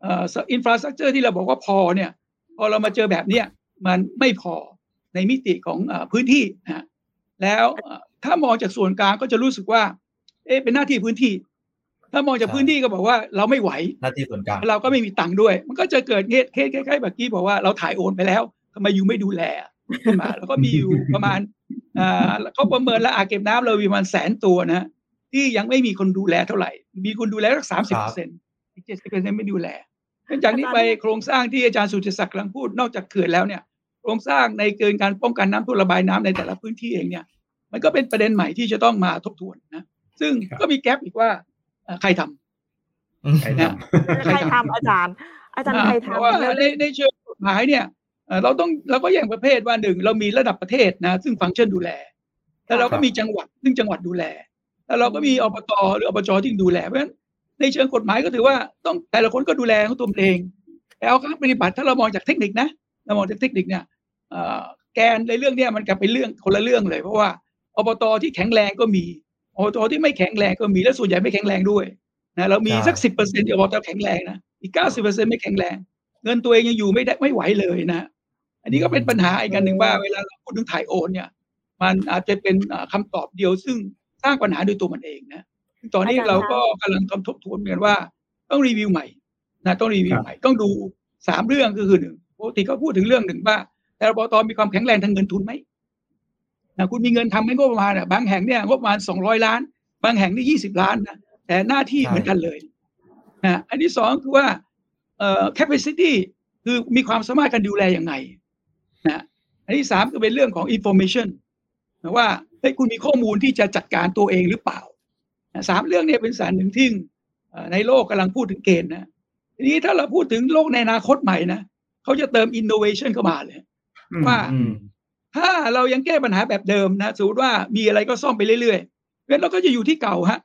เอ่อ infrastructure ที่เราบอกว่าพอเนี่ย พอเรามาเจอแบบเนี้ยมันไม่พอในมิติของเออพื้นที่นะฮะแล้วเอ่อถ้ามองจากส่วนกลางก็จะรู้สึกว่า เอ๊ะเป็นหน้าที่พื้นที่ ถ้ามองจากใช่พื้นที่ก็บอกว่าเราไม่ไหวหน้าที่ส่วนกลางเราก็ไม่มีตังค์ด้วย มันก็จะเกิดเงี้ยเคสคล้ายๆแบบกี้บอกว่าเราถ่ายโอนไปแล้วทำไมอยู่ไม่ดูแลขึ้นมาแล้วก็มีอยู่ประมาณอ่าเขาประเมินแล้วอ่างเก็บน้ำเรามีประมาณแสนตัวนะที่ยังไม่มีคนดูแลเท่าไหร่ มีคนดูแลสักสามสิบเปอร์เซ็นต์อีกเจ็ดสิบเปอร์เซ็นต์ไม่ดูแลเนื่องจากนี้ไปโครงสร้างที่อาจารย์สุจิศักดิ์กำลังพูดนอกจากเขื่อนแล้วเนี่ยโครงสร้างในเกินการป้องกันน้ำท่วมระบายน้ำในแต่ละพื้นที่เองเนี่ย มันก็เป็นประเด็นใหม่ที่จะต้องมาทบทวนนะ ซึ่งครับก็มีแกลบอีกว่าเอ่อใครทำใครนะทำใครทำอาจารย์ อาจารย์อ่าใครเพราะทำว่าแล้วในในเชิงกฎหมายเนี่ยเอ่อเราต้องเราก็แยกประเภทว่าหนึ่งเรามีระดับประเทศนะ ซึ่งฟังก์ชันดูแล แล้วเราก็มีจังหวัดซึ่งจังหวัดดูแล แล้วเราก็มีอบตหรืออบจที่ดูแลเพราะฉะนั้นในเชิงกฎหมายก็ถือว่าต้องแต่ละคนก็ดูแลของตัวเองแต่เอาการปฏิบัติถ้าเรามองจากเทคนิคนะเรามองจากเทคนิคเนี่ยเอ่อแกนในเรื่องเนี้ยมันกลับเป็นเรื่องคนละเรื่องเลย เพราะว่าอบตที่แข็งแรงก็มี อบตที่ไม่แข็งแรงก็มีและส่วนใหญ่ไม่แข็งแรงด้วยนะเรามีสักสิบเปอร์เซ็นต์ที่อบตแข็งแรงนะอีกเก้าสิบเปอร์เซ็นต์ไม่แข็งแรง เงินตัวเองยังอยู่ไม่ได้ไม่ไหวเลยนะ อันนี้ก็เป็นปัญหาอีกอันหนึ่งว่าเวลาเราพูดถึงถ่ายโอนเนี่ย มันอาจจะเป็นอ่าคำตอบเดียวซึ่งสร้างปัญหาโดยตัวมันเองนะตอนนี้อาจารย์เราคะก็กำลังทำทบทวนกันว่าต้องรีวิวใหม่นะต้องรีวิวใหม่ต้องดูสามเรื่องก็คือหนึ่งปกติเขาพูดถึงเรื่องหนึ่งว่าแต่อบตมีความแข็งแรงทางเงินทุนไหม นะคุณมีเงินทำไหมงบประมาณอะบางแห่งเนี่ยงบประมาณสองร้อยล้าน บางแห่งนี่ยี่สิบล้านนะแต่หน้าที่ใช่เหมือนกันเลยนะอันที่สองคือว่าเอ่อ capacity คือมีความสามารถการดูแลยังไงนะอันที่สามก็เป็นเรื่องของ information นะว่าเฮ้ยคุณมีข้อมูลที่จะจัดการตัวเองหรือเปล่านะสามเรื่องเนี่ยเป็นสารหนึ่งที่เอ่อในโลกกำลังพูดถึงเกณฑ์นะทีนี้ถ้าเราพูดถึงโลกในอนาคตใหม่นะเขาจะเติม innovation เข้ามาเลย ว่าอืม ถ้าเรายังแก้ปัญหาแบบเดิมนะสมมติว่ามีอะไรก็ซ่อมไปเรื่อยๆงั้นเราก็จะอยู่ที่เก่าฮะ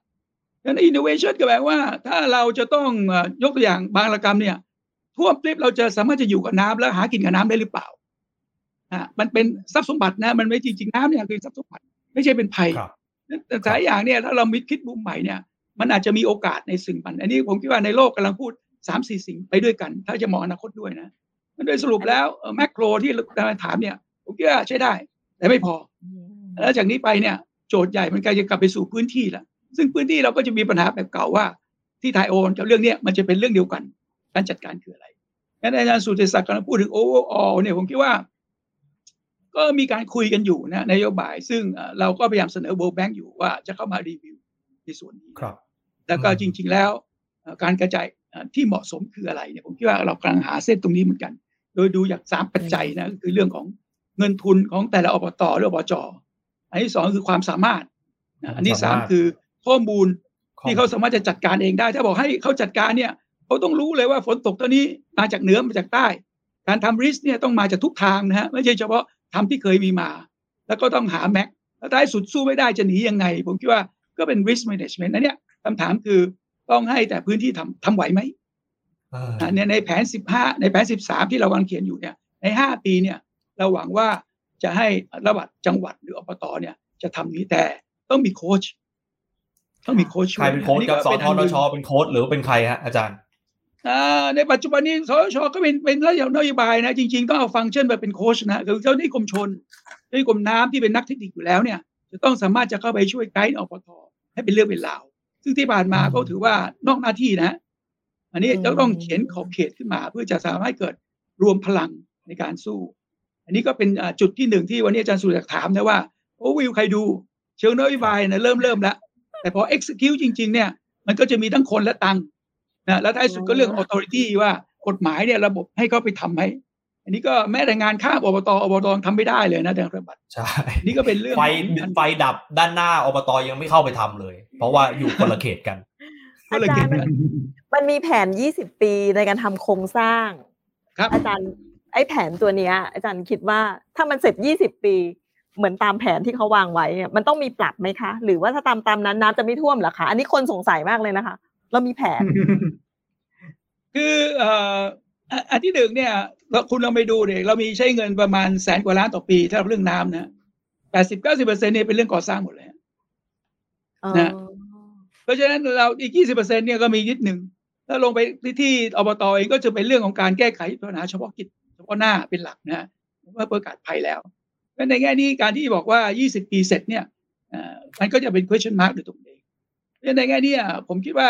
งั้น innovation ก็แปลว่า ถ้าเราจะต้องเอ่อยกตัวอย่างบางระกรรมเนี่ยท่วมปุ๊บเราจะสามารถจะอยู่กับน้ำแล้วหากินกับน้ำได้หรือเปล่าอะมันเป็นทรัพย์สมบัตินะ มันไม่จริงๆน้ำเนี่ยคือทรัพย์สมบัติ ไม่ใช่เป็นภัยครับแต่สายอย่างเนี่ยถ้าเรามิคิดมุมใหม่เนี่ย มันอาจจะมีโอกาสในสิ่งมันอันนี้ผมคิดว่าในโลกกำลังพูดสามสี่สิ่งไปด้วยกัน ถ้าจะมองอนาคตด้วยนะมันโดยสรุปแล้วแมกโรที่กำลังถามเนี่ย ผมคิดว่าใช้ได้ แต่ไม่พอ แล้วจากนี้ไปเนี่ยโจทย์ใหญ่มันกลายจะกลับไปสู่พื้นที่ละซึ่งพื้นที่เราก็จะมีปัญหาแบบเก่าว่า ที่ไทยโอนกับเรื่องเนี้ยมันจะเป็นเรื่องเดียวกัน การจัดการคืออะไรงั้นอาจารย์สุติศักดิ์กำลังพูดถึง overall เนี่ยผมคิดว่า ก็มีการคุยกันอยู่นะนโยบาย ซึ่งเอ่อเราก็พยายามเสนอ World Bank อยู่ว่าจะเข้ามารีวิวในส่วนนี้ครับ แล้วก็อืมจริง ๆ แล้วเอ่อการกระจายเอ่อที่เหมาะสมคืออะไรเนี่ยผมคิดว่าเรากำลังหาเส้นตรงนี้เหมือนกัน โดยดูจากสามปัจจัยนะก็คือเรื่องของ เงินทุนของแต่ละอบตหรืออบจอันที่สองคือความสามารถนะอันที่สามความสามารถคือข้อมูลที่เขาสามารถจะจัดการเองได้ ถ้าบอกให้เขาจัดการเนี่ยเขาต้องรู้เลยว่าฝนตกตอนนี้มาจากเหนือมาจากใต้ การทำริสเนี่ยต้องมาจากทุกทางนะฮะไม่ใช่เฉพาะทำที่เคยมีมา แล้วก็ต้องหาแม็กแล้วท้ายสุดสู้ไม่ได้จะหนียังไง ผมคิดว่าก็เป็น risk management นะเนี่ยคำถามคือต้องให้แต่พื้นที่ทำทำไหวไหมเอออะเนี่ยในแผน15ในแผน13ที่เรากำลังเขียนอยู่เนี่ยใน5ปีเนี่ย เราหวังว่าจะให้ระดับจังหวัดหรืออบตเนี่ย จะทำนี้แต่ต้องมีโค้ชต้องมีโค้ชใครเป็นโค้ชครับสอัทนชเป็นโค้ชหรือเป็นใครฮะอาจารย์อ่าในปัจจุบันนี้สชก็เป็นเป็นระยะนโยบายนะ จริงๆ ต้องเอาฟังก์ชันแบบเป็นโค้ชนะคือเจ้าหน้าที่กรมชนเจ้าหน้าที่กรมน้ำที่เป็นนักเทคนิคอยู่แล้วเนี่ย จะต้องสามารถจะเข้าไปช่วยไกด์อบตให้เป็นเรื่องเป็นราว ซึ่งที่ผ่านมาอืมก็ถือว่านอกหน้าที่นะ อันนี้อืมจะต้องเขียนขอบเขตขึ้นมา เพื่อจะสามารถให้เกิดรวมพลังในการสู้ อันนี้ก็เป็นอ่าจุดที่หนึ่งที่วันนี้อาจารย์สุรศักดิ์ถามนะว่าโอ้วิวใครดูเชิงนโยบายนะเริ่มเริ่มแล้ว แต่พอ execute จริง ๆ เนี่ยมันก็จะมีทั้งคนและตังค์นะแล้วท้ายสุดก็เรื่อง authority ว่ากฎหมายเนี่ยระบบให้เขาไปทำไหมอันนี้ก็แม้แต่งานข้ามอบตอบตทำไม่ได้เลยนะแต่ระบัดใช่อันนี้ก็เป็นเรื่องไฟของไฟดับด้านหน้าอบตยังไม่เข้าไปทำเลย เพราะว่าอยู่คนละเขตกันก็เลยอาเกิจาดรย์มันมันมีแผน 20 ปีในการทำโครงสร้างครับอาจารย์ไอ้แผนตัวเนี้ย อาจารย์คิดว่าถ้ามันเสร็จ20ปี เหมือนตามแผนที่เขาวางไว้เนี่ยมันต้องมีปรับไหมคะ หรือว่าถ้าตามตามนั้นน้ำจะไม่ท่วมเหรอคะ อันนี้คนสงสัยมากเลยนะคะ เรามีแผน คือเอ่ออะอันที่หนึ่งเนี่ยเราคุณลองไปดูเด็เรามีใช้เงินประมาณแสนกว่าล้านต่อปีสำหรับเรื่องน้ำนะแปดสิบเก้าสิบเปอร์เซ็นต์เนี่ยเป็นเรื่องก่อสร้างหมดเลยอ๋อนะเพราะฉะนั้นเราอีกยี่สิบเปอร์เซ็นเนี่ยก็มีนิดหนึ่งถ้าลงไปที่ที่อบตเองก็จะเป็นเรื่องของการแก้ไขปัญหาเฉพาะกิจเฉพาะหน้าเป็นหลักนะเมื่อประกาศภัยแล้วเพราะในแง่นี้การที่บอกว่า 20 ปีเสร็จเนี่ยมันก็จะเป็น question mark อยู่ตรงนี้เพราะฉะนั้นในแง่นี้ผมคิดว่า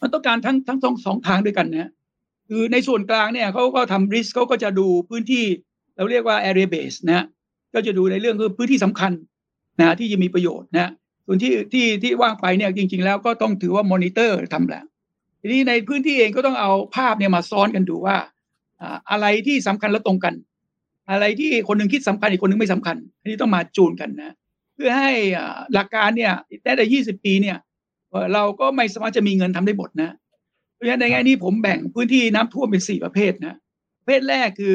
มันต้องการทั้งทั้งสองสองทางด้วยกันนะคือในส่วนกลางเนี่ยเขาก็ทำ risk เขาก็จะดูพื้นที่เราเรียกว่า area base นะก็จะดูในเรื่องคือพื้นที่สำคัญนะที่จะมีประโยชน์นะส่วนที่ที่ที่ว่างไปเนี่ยจริง ๆ แล้วก็ต้องถือว่ามอนิเตอร์ทำแหละทีนี้ในพื้นที่เองก็ต้องเอาภาพเนี่ยมาซ้อนกันดูว่า อะไรที่สำคัญและตรงกัน อะไรที่คนหนึ่งคิดสำคัญอีกคนหนึ่งไม่สำคัญ อันนี้ต้องมาจูนกันนะ เพื่อให้หลักการเนี่ยได้แต่ยี่สิบปีเนี่ยเราก็ไม่สามารถจะมีเงินทำได้หมดนะ เพราะฉะนั้นในแง่นี้ผมแบ่งพื้นที่น้ำท่วมเป็นสี่ประเภทนะประเภทแรกคือ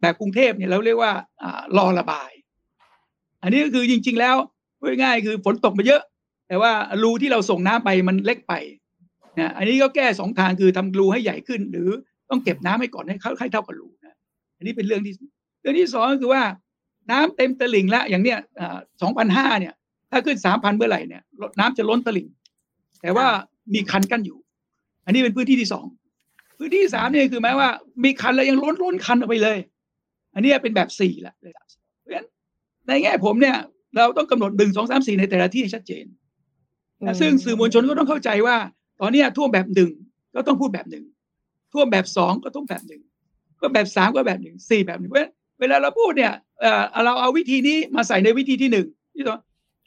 แบบกรุงเทพเนี่ยเราเรียกว่าอรอระบาย อันนี้ก็คือจริง ๆ แล้วพูดง่ายๆคือฝนตกมาเยอะ แต่ว่ารูที่เราส่งน้ำไปมันเล็กไปนะอันนี้ก็แก้สองทางคือทำรูให้ใหญ่ขึ้นหรือ ต้องเก็บน้ำให้ก่อนให้เข้าให้เท่ากับรูนะอันนี้เป็นเรื่องที่เรื่องที่สองก็คือว่าน้ำเต็มตลิ่งแล้วอย่างเนี้ยสองพันห้าเนี่ย ถ้าขึ้นสามพันเมื่อไหร่เนี่ยน้ำจะล้นตลิ่ง แต่ว่ามีคันกั้นอยู่ อันนี้เป็นพื้นที่ที่สองพื้นที่ที่สามเนี่ยคือหมายว่า มีคันแล้วยังล้นล้นคันออกไปเลย อันนี้เป็นแบบสี่ละเพราะฉะนั้นในแง่ผมเนี่ย เราต้องกำหนดหนึ่งสองสามสี่ในแต่ละที่ให้ชัดเจนนะซึ่งสื่อมวลชนก็ต้องเข้าใจว่า ตอนเนี้ยท่วมแบบหนึ่งก็ต้องพูดแบบหนึ่ง ท่วมแบบสองก็ต้องแบบหนึ่งก็แบบสามก็แบบหนึ่งสี่แบบหนึ่งเพราะฉะนั้นเวลาเราพูดเนี่ยเอ่อเราเอาวิธีนี้มาใส่ในวิธีที่หนึ่งที่สอง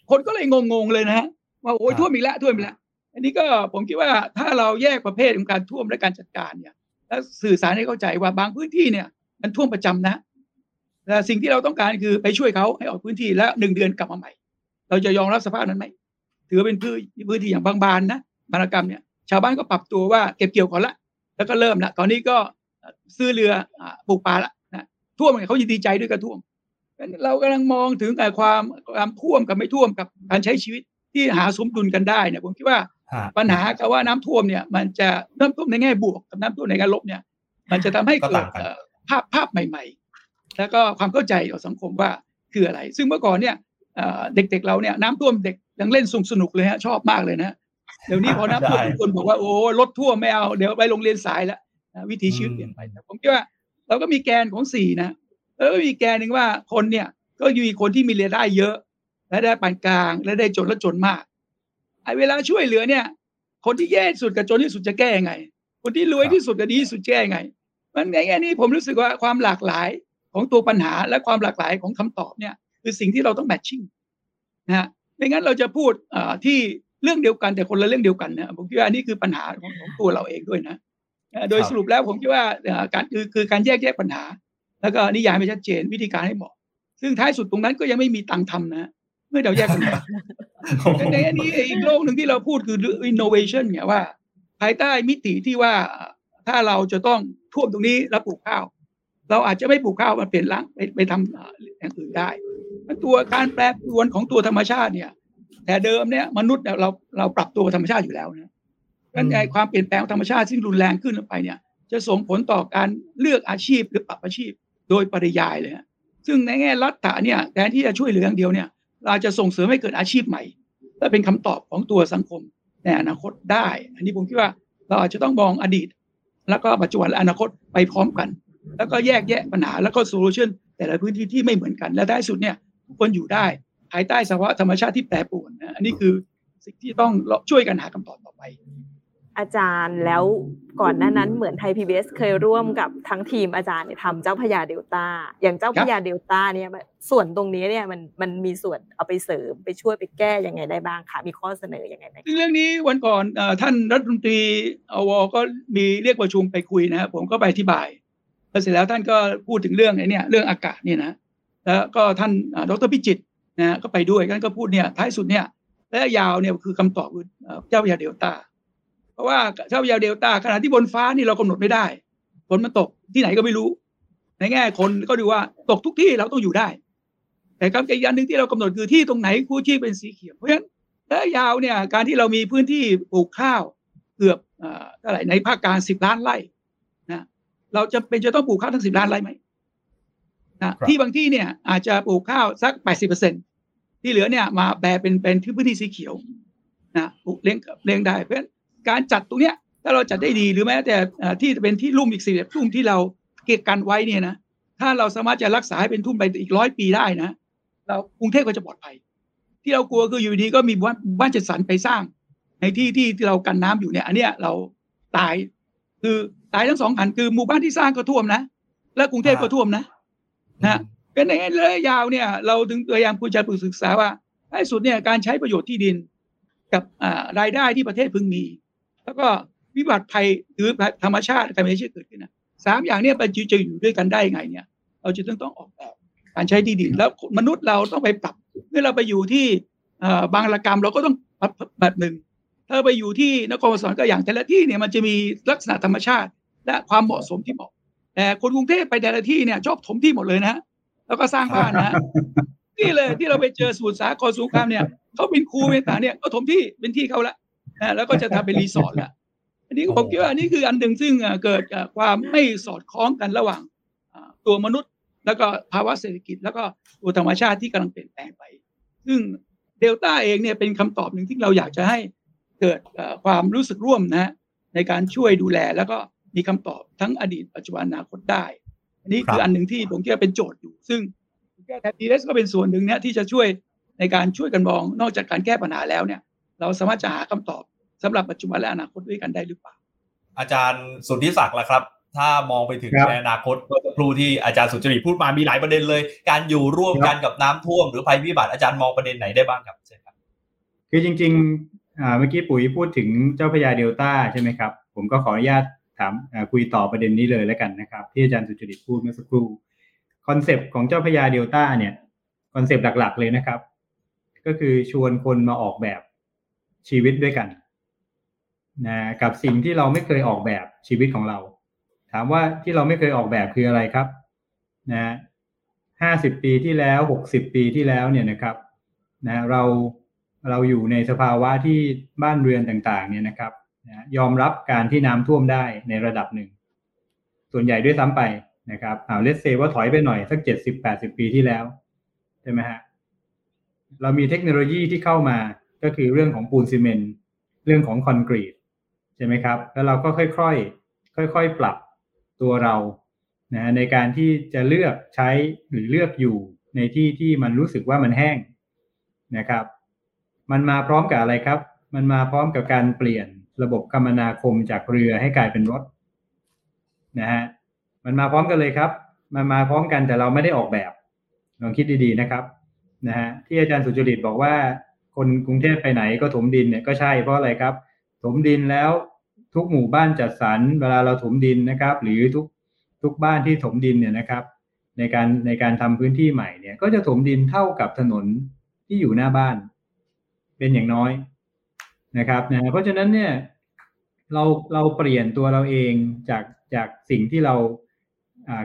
คนก็เลยงงๆเลยนะฮะว่าโอ้ยครับท่วมอีกแล้วท่วมอีกแล้วอันนี้ก็ผมคิดว่าถ้าเราแยกประเภทของการท่วมและการจัดการเนี่ยแล้วสื่อสารให้เข้าใจว่าบางพื้นที่เนี่ย มันท่วมประจำนะแต่สิ่งที่เราต้องการคือไปช่วยเขาให้ออกพื้นที่แล้วหนึ่งเดือนกลับมาใหม่ เราจะยอมรับสภาพนั้นไหมถือว่าเป็นพื้นพื้นที่อย่างบางบานนะบานกรรมเนี่ย ชาวบ้านก็ปรับตัวว่าเก็บเกี่ยวก่อนละ แล้วก็เริ่มละตอนนี้ก็ซื้อเรืออ่าปลูกปลาละนะท่วมเนี่ยเขายินดีใจด้วยกับท่วมงั้นเรากำลังมองถึงแต่ความความท่วมกับไม่ท่วมกับการใช้ชีวิตที่หาสมดุลกันได้เนี่ยผมคิดว่าฮะปัญหากับว่าน้ำท่วมเนี่ย มันจะน้ำท่วมในแง่บวกกับน้ำท่วมในแง่ลบเนี่ย มันจะทำให้ก็เกิต่าดงกันเอ่อภาพภาพใหม่ ๆ แล้วก็ความเข้าใจต่อสังคมว่าคืออะไร ซึ่งเมื่อก่อนเนี่ยเอ่อเด็กๆเราเนี่ยน้ำท่วมเด็กยังเล่นสนุกสนุกเลยฮะชอบมากเลยนะ เดี๋ยวนี้พอน้ำท่วมใช่ทุกคนบอกว่าโอ้รถท่วมไม่เอาเดี๋ยวไปโรงเรียนสายแล้วนะวิถีชีวิตอืมเปลี่ยนไปแต่ผมคิดว่า เราก็มีแกนของสี่นะแล้วก็มีแกนหนึ่งว่าคนเนี่ยก็มีคนที่มีรายได้เยอะ และได้ปานกลาง และได้จนและจนมากไอ้เวลาช่วยเหลือเนี่ย คนที่แย่ที่สุดกับจนที่สุดจะแก้ยังไง คนที่รวยที่สุดกับดีที่สุดจะแก้ยังไง มันในแง่นี้ผมรู้สึกว่าความหลากหลายของตัวปัญหาและความหลากหลายของคำตอบเนี่ย คือสิ่งที่เราต้องแมทชิ่งนะฮะไม่งั้นเราจะพูดเอ่อที่ เรื่องเดียวกันแต่คนละเรื่องเดียวกันนะผมคิดว่าอันนี้คือปัญหาของของตัวเราเองด้วยนะเอ่อโดยครับสรุปแล้วผมคิดว่าเอ่อการคือคือการแยกแยะปัญหา แล้วก็นิยามให้ชัดเจนวิธีการให้เหมาะ ซึ่งท้ายสุดตรงนั้นก็ยังไม่มีตังค์ทำนะเมื่อเราแยกปัญหาในอันนี้อีกโลกหนึ่งที่เราพูดคือ innovation เนี่ยว่า ภายใต้มิติที่ว่าถ้าเราจะต้องท่วมตรงนี้แล้วปลูกข้าว เราอาจจะไม่ปลูกข้าวมาเปลี่ยนล้างไปไปทำเอ่ออย่างอื่นได้มันตัวการแปรปรวนของตัวธรรมชาติเนี่ย แต่เดิมเนี่ยมนุษย์เนี่ยเราเราปรับตัวกับธรรมชาติอยู่แล้วนะดังนั้นไงความเปลี่ยนแปลงของธรรมชาติซึ่งรุนแรงขึ้นลงไปเนี่ย จะส่งผลต่อการเลือกอาชีพหรือปรับอาชีพโดยปริยายเลยฮะซึ่งในแง่รัฐะเนี่ยแทนที่จะช่วยเหลืออย่างเดียวเนี่ยเราจะส่งเสริมให้เกิดอาชีพใหม่และเป็นคำตอบของตัวสังคมในอนาคตได้ อันนี้ผมคิดว่าเราอาจจะต้องมองอดีต แล้วก็ปัจจุบันและอนาคตไปพร้อมกัน แล้วก็แยกแยะปัญหาแล้วก็โซลูชันแต่ละพื้นที่ที่ไม่เหมือนกัน และท้ายสุดเนี่ยทุกคนอยู่ได้ ภายใต้สภาวะธรรมชาติที่แปรปรวนนะอันนี้คือสิ่งที่ต้องช่วยกันหาคำตอบต่อไป อาจารย์แล้วก่อนหน้านั้นเหมือนไทย PBS เคยร่วมกับทั้งทีมอาจารย์เนี่ยทำเจ้าพระยาเดลต้า อย่างเจ้าพระยาเดลต้าเนี่ยมันส่วนตรงนี้เนี่ยมันมันมีส่วนเอาไปเสริมไปช่วยไปแก้ยังไงได้บ้างคะมีข้อเสนอยังไงไหมซึ่งเรื่องนี้วันก่อนเอ่อท่านรัฐมนตรีอวก็มีเรียกประชุมไปคุยนะครับผมก็ไปอธิบายแล้วเสร็จแล้วท่านก็พูดถึงเรื่องไอ้เนี่ยเรื่องอากาศเนี่ยนะแล้วก็ท่านอ่าดรพิจิตร นะก็ไปด้วยท่านก็พูดเนี่ยท้ายสุดเนี่ยระยะยาวเนี่ยคือคำตอบคือเจ้าพยาเดลต้า เพราะว่าเจ้าพยาเดลต้าขณะที่บนฟ้านี่เรากำหนดไม่ได้ฝนมันตกที่ไหนก็ไม่รู้ ในแง่คนก็ดูว่าตกทุกที่เราต้องอยู่ได้ แต่คำอีกอย่างหนึ่งที่เรากำหนดคือที่ตรงไหนคู่ที่เป็นสีเขียวเพราะฉะนั้นระยะยาวเนี่ยการที่เรามีพื้นที่ปลูกข้าวเกือบเอ่อเท่าไหร่ในภาคกลางสิบล้านไร่นะเราจะเป็นจะต้องปลูกข้าวทั้งสิบล้านไร่ไหม นะที่บางที่เนี่ยอาจจะปลูกข้าวสักแปดสิเปอร์เซ็นที่เหลือเนี่ยมาแปลเป็นเป็นที่พื้นที่สีเขียวนะปลูกเลี้ยงเลี้ยงได้เพราะฉะนั้นการจัดตรงเนี้ยถ้าเราจัดได้ดีหรือแม้แต่เอ่อที่เป็นที่ลุ่มอีกสี่แบบทุ่มที่เราเก็บกันไว้เนี่ยนะถ้าเราสามารถจะรักษาให้เป็นทุ่มไปอีกร้อยปีได้นะ เรากรุงเทพก็จะปลอดภัย ที่เรากลัวคืออยู่ดีก็มีบ้านบ้านจัดสรรไปสร้าง ในที่ที่เรากันน้ำอยู่เนี่ย อันเนี้ยเราตายคือตายทั้งสองอันคือหมู่บ้านที่สร้างก็ท่วมนะ และกรุงเทพก็ท่วมนะ นะเป็นในระยะยาวเนี่ย เราถึงพยายามคุยจะปรึกศึกษาว่าท้สุดเนี่ยการใช้ประโยชน์ที่ดิน กับรายได้ที่ประเทศพึงมี แล้วก็วิบัติภัยหรือธรรมชาติการไม่ใช่เกิดขึ้นนะสามอย่างเนี้มันจะจอยู่ด้วยกันได้ไงเนี่ย เราจะต้องต้องออกแบบการใช้ที่ดินแล้วมนุษย์เราต้องไปปรับเมื่อเราไปอยู่ที่บางระกรรมเราก็ต้องปรับแบบหนึ่งถ้าไปอยู่ที่นครปฐมก็อย่างแต่ละที่เนี่ยมันจะมีลักษณะธรรมชาติ และความเหมาะสมที่เหมาะ แต่คนกรุงเทพไปแต่ละที่เนี่ยชอบถมที่หมดเลยนะแล้วก็สร้างบ้านนะนี่เลยที่เราไปเจอสมุทรสาครสงครามเนี่ยเขาเป็นครูเป็นต่างเนี่ยก็ถมที่เป็นที่เขาละนะแล้วก็จะทำเป็นรีสอร์ทละอันนี้ผมคิดว่าอันนี้คืออันหนึ่งซึ่งเอ่อเกิดจากความไม่สอดคล้องกันระหว่างอ่าตัวมนุษย์ แล้วก็ภาวะเศรษฐกิจ แล้วก็ตัวธรรมชาติที่กำลังเปลี่ยนแปลงไป ซึ่งเดลต้าเองเนี่ยเป็นคำตอบหนึ่งที่เราอยากจะให้เกิดเอ่อความรู้สึกร่วมนะฮะในการช่วยดูแลแล้วก็ มีคำตอบทั้งอดีตปัจจุบันอนาคตได้ อันนี้คืออันหนึ่งที่ผมคิดว่าเป็นโจทย์อยู่ ซึ่งแก้แทนทีเอสก็เป็นส่วนหนึ่งเนี่ยที่จะช่วยในการช่วยกันมอง นอกจากการแก้ปัญหาแล้วเนี่ย เราสามารถจะหาคำตอบสำหรับปัจจุบันและอนาคตด้วยกันได้หรือเปล่า อาจารย์สุทธิศักดิ์ล่ะครับ ถ้ามองไปถึงครับในอนาคตเมื่อสักครู่ที่อาจารย์สุจริตพูดมามีหลายประเด็นเลย การอยู่ร่วมกันกับน้ำท่วมหรือภัยพิบัติอาจารย์มองประเด็นไหนได้บ้างครับเชิญครับคือจริงๆอ่าเมื่อกี้ปุ๋ยพูดถึงเจ้าพระยาเดลต้าใช่ไหมครับ ผมก็ขออนุญาต ถามคุยต่อประเด็นนี้เลยแล้วกันนะครับ ที่อาจารย์สุจริตพูดเมื่อสักครู่ concept ของเจ้าพระยาเดลต้าเนี่ย concept หลัก ๆ เลยนะครับ ก็คือชวนคนมาออกแบบชีวิตด้วยกันนะกับสิ่งที่เราไม่เคยออกแบบชีวิตของเรา ถามว่าที่เราไม่เคยออกแบบคืออะไรครับนะห้าสิบปีที่แล้วหกสิบปีที่แล้วเนี่ยนะครับนะเราเราอยู่ในสภาวะที่บ้านเรือนต่าง ๆ เนี่ยนะครับ นะยอมรับการที่น้ำท่วมได้ในระดับหนึ่ง ส่วนใหญ่ด้วยซ้ำไปนะครับเอาเลสเซว่าถอยไปหน่อยสักเจ็ดสิบแปดสิบปีที่แล้วใช่ไหมฮะเรามีเทคโนโลยีที่เข้ามาก็คือเรื่องของปูนซีเมนต์เรื่องของคอนกรีตใช่ไหมครับ แล้วเราก็ค่อยๆค่อยๆปรับตัวเรานะในการที่จะเลือกใช้หรือเลือกอยู่ในที่ที่มันรู้สึกว่ามันแห้งนะครับ มันมาพร้อมกับอะไรครับ มันมาพร้อมกับการเปลี่ยน ระบบคมนาคมจากเรือให้กลายเป็นรถนะฮะมันมาพร้อมกันเลยครับ มันมาพร้อมกันแต่เราไม่ได้ออกแบบลองคิดดีๆนะครับนะฮะที่อาจารย์สุจริตบอกว่า คนกรุงเทพไปไหนก็ถมดินเนี่ยก็ใช่เพราะอะไรครับ ถมดินแล้วทุกหมู่บ้านจัดสรรเวลาเราถมดินนะครับ หรือทุกทุกบ้านที่ถมดินเนี่ยนะครับ ในการในการทำพื้นที่ใหม่เนี่ย ก็จะถมดินเท่ากับถนนที่อยู่หน้าบ้าน เป็นอย่างน้อย นะครับนะเพราะฉะนั้นเนี่ยเราเราเปลี่ยนตัวเราเองจากจากสิ่งที่เรา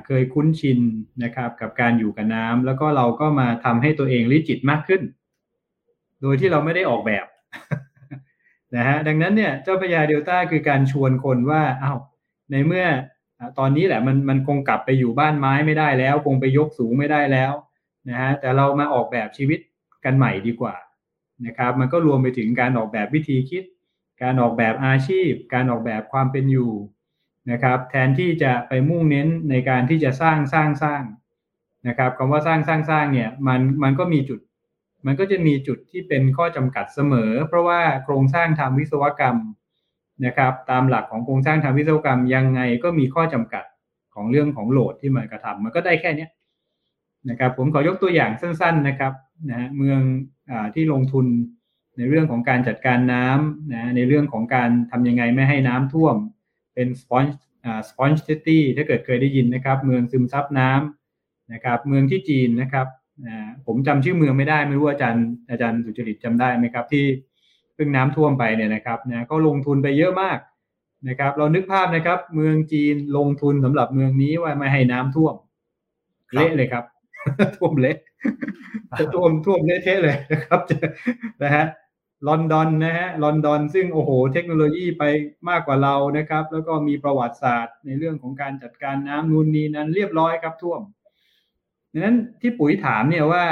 เคยคุ้นชินนะครับกับการอยู่กับน้ำแล้วก็เราก็มาทำให้ตัวเองริจิตมากขึ้น โดยที่เราไม่ได้ออกแบบนะฮะดังนั้นเนี่ยเจ้าพญาเดลต้าคือการชวนคนว่าอ้าวในเมื่อตอนนี้แหละมันมันคงกลับไปอยู่บ้านไม้ไม่ได้แล้ว คงไปยกสูงไม่ได้แล้วนะฮะแต่เรามาออกแบบชีวิตกันใหม่ดีกว่า นะครับ มันก็รวมไปถึงการออกแบบวิธีคิด การออกแบบอาชีพ การออกแบบความเป็นอยู่นะครับ แทนที่จะไปมุ่งเน้นในการที่จะสร้างสร้างสร้างนะครับคำว่าสร้างสร้างสร้างเนี่ยมันมันก็มีจุด มันก็จะมีจุดที่เป็นข้อจำกัดเสมอ เพราะว่าโครงสร้างทางวิศวกรรมนะครับตามหลักของโครงสร้างทางวิศวกรรมยังไงก็มีข้อจำกัดของเรื่องของโหลดที่มันกระทำมันก็ได้แค่นี้นะครับผมขอยกตัวอย่างสั้น ๆนะครับนะฮะเมือง ที่ลงทุนในเรื่องของการจัดการน้ำนะในเรื่องของการทำยังไงไม่ให้น้ำท่วม เป็น sponge อ่า sponge city ถ้าเกิดเคยได้ยินนะครับ เมืองซึมซับน้ำนะครับ เมืองที่จีนนะครับอ่าผมจำชื่อเมืองไม่ได้ไม่รู้อาจารย์อาจารย์สุจริตจำได้ไหมครับที่เพิ่งน้ำท่วมไปเนี่ยนะครับนะก็ลงทุนไปเยอะมากนะครับ เรานึกภาพนะครับ เมืองจีนลงทุนสำหรับเมืองนี้ว่าไม่ให้น้ำท่วมครับเละเลยครับ ท่วมเละจะท่วมท่วมเละเทะเลยนะครับจะนะฮะลอนดอนนะฮะลอนดอนซึ่งโอ้โห เทคโนโลยีไปมากกว่าเรานะครับ แล้วก็มีประวัติศาสตร์ในเรื่องของการจัดการน้ำนูนนี้นั้นเรียบร้อยครับท่วมดังนั้นที่ปุ๋ยถามเนี่ยว่า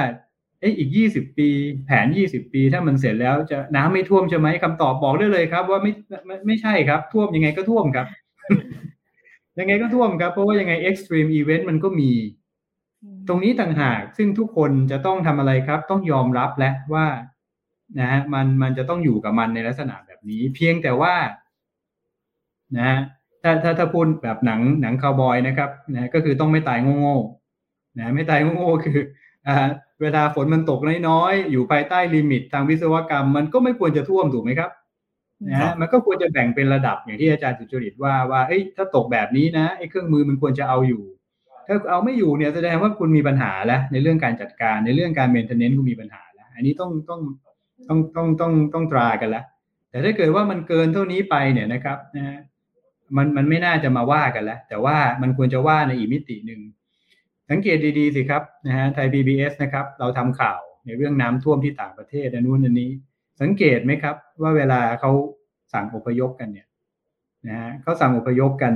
เอ๊ะอีกยี่สิบปี แผนยี่สิบปี ถ้ามันเสร็จแล้วจะน้ำไม่ท่วมใช่ไหมคำตอบบอกได้เลยครับ ว่าไม่ไม่ไม่ใช่ครับ ท่วมยังไงก็ท่วมครับ ยังไงก็ท่วมครับ เพราะว่ายังไง extreme event มันก็มี ตรงนี้ต่างหากซึ่งทุกคนจะต้องทำอะไรครับ ต้องยอมรับและว่านะฮะมันมันจะต้องอยู่กับมันในลักษณะแบบนี้ เพียงแต่ว่านะฮะถ้าถ้าถ้าพูดแบบหนังหนังคาวบอยนะครับนะก็คือต้องไม่ตายโง่ๆนะไม่ตายโง่ๆคืออ่าเวลาฝนมันตกน้อยๆอยู่ภายใต้ limit ทางวิศวกรรม มันก็ไม่ควรจะท่วมถูกไหมครับนะครัฮะบมันก็ควรจะแบ่งเป็นระดับอย่างที่อาจารย์สุจริตว่าว่าเอ้ยถ้าตกแบบนี้นะไอ้เครื่องมือมันควรจะเอาอยู่ ถ้าเอาไม่อยู่เนี่ยแสดงว่าคุณมีปัญหาแล้ว ในเรื่องการจัดการในเรื่องการ maintenance คุณมีปัญหาแล้ว อันนี้ต้องต้องต้องต้องต้องต้องตรากันแล้ว แต่ถ้าเกิดว่ามันเกินเท่านี้ไปเนี่ยนะครับนะฮะมันมันไม่น่าจะมาว่ากันแล้ว แต่ว่ามันควรจะว่าในอีกมิติหนึ่งสังเกตดีๆสิครับนะฮะไทย PBS นะครับ เราทำข่าวในเรื่องน้ำท่วมที่ต่างประเทศอันนู้นอันนี้ สังเกตไหมครับ ว่าเวลาเขาสั่งอพยพกันเนี่ยนะฮะเขาสั่งอพยพกัน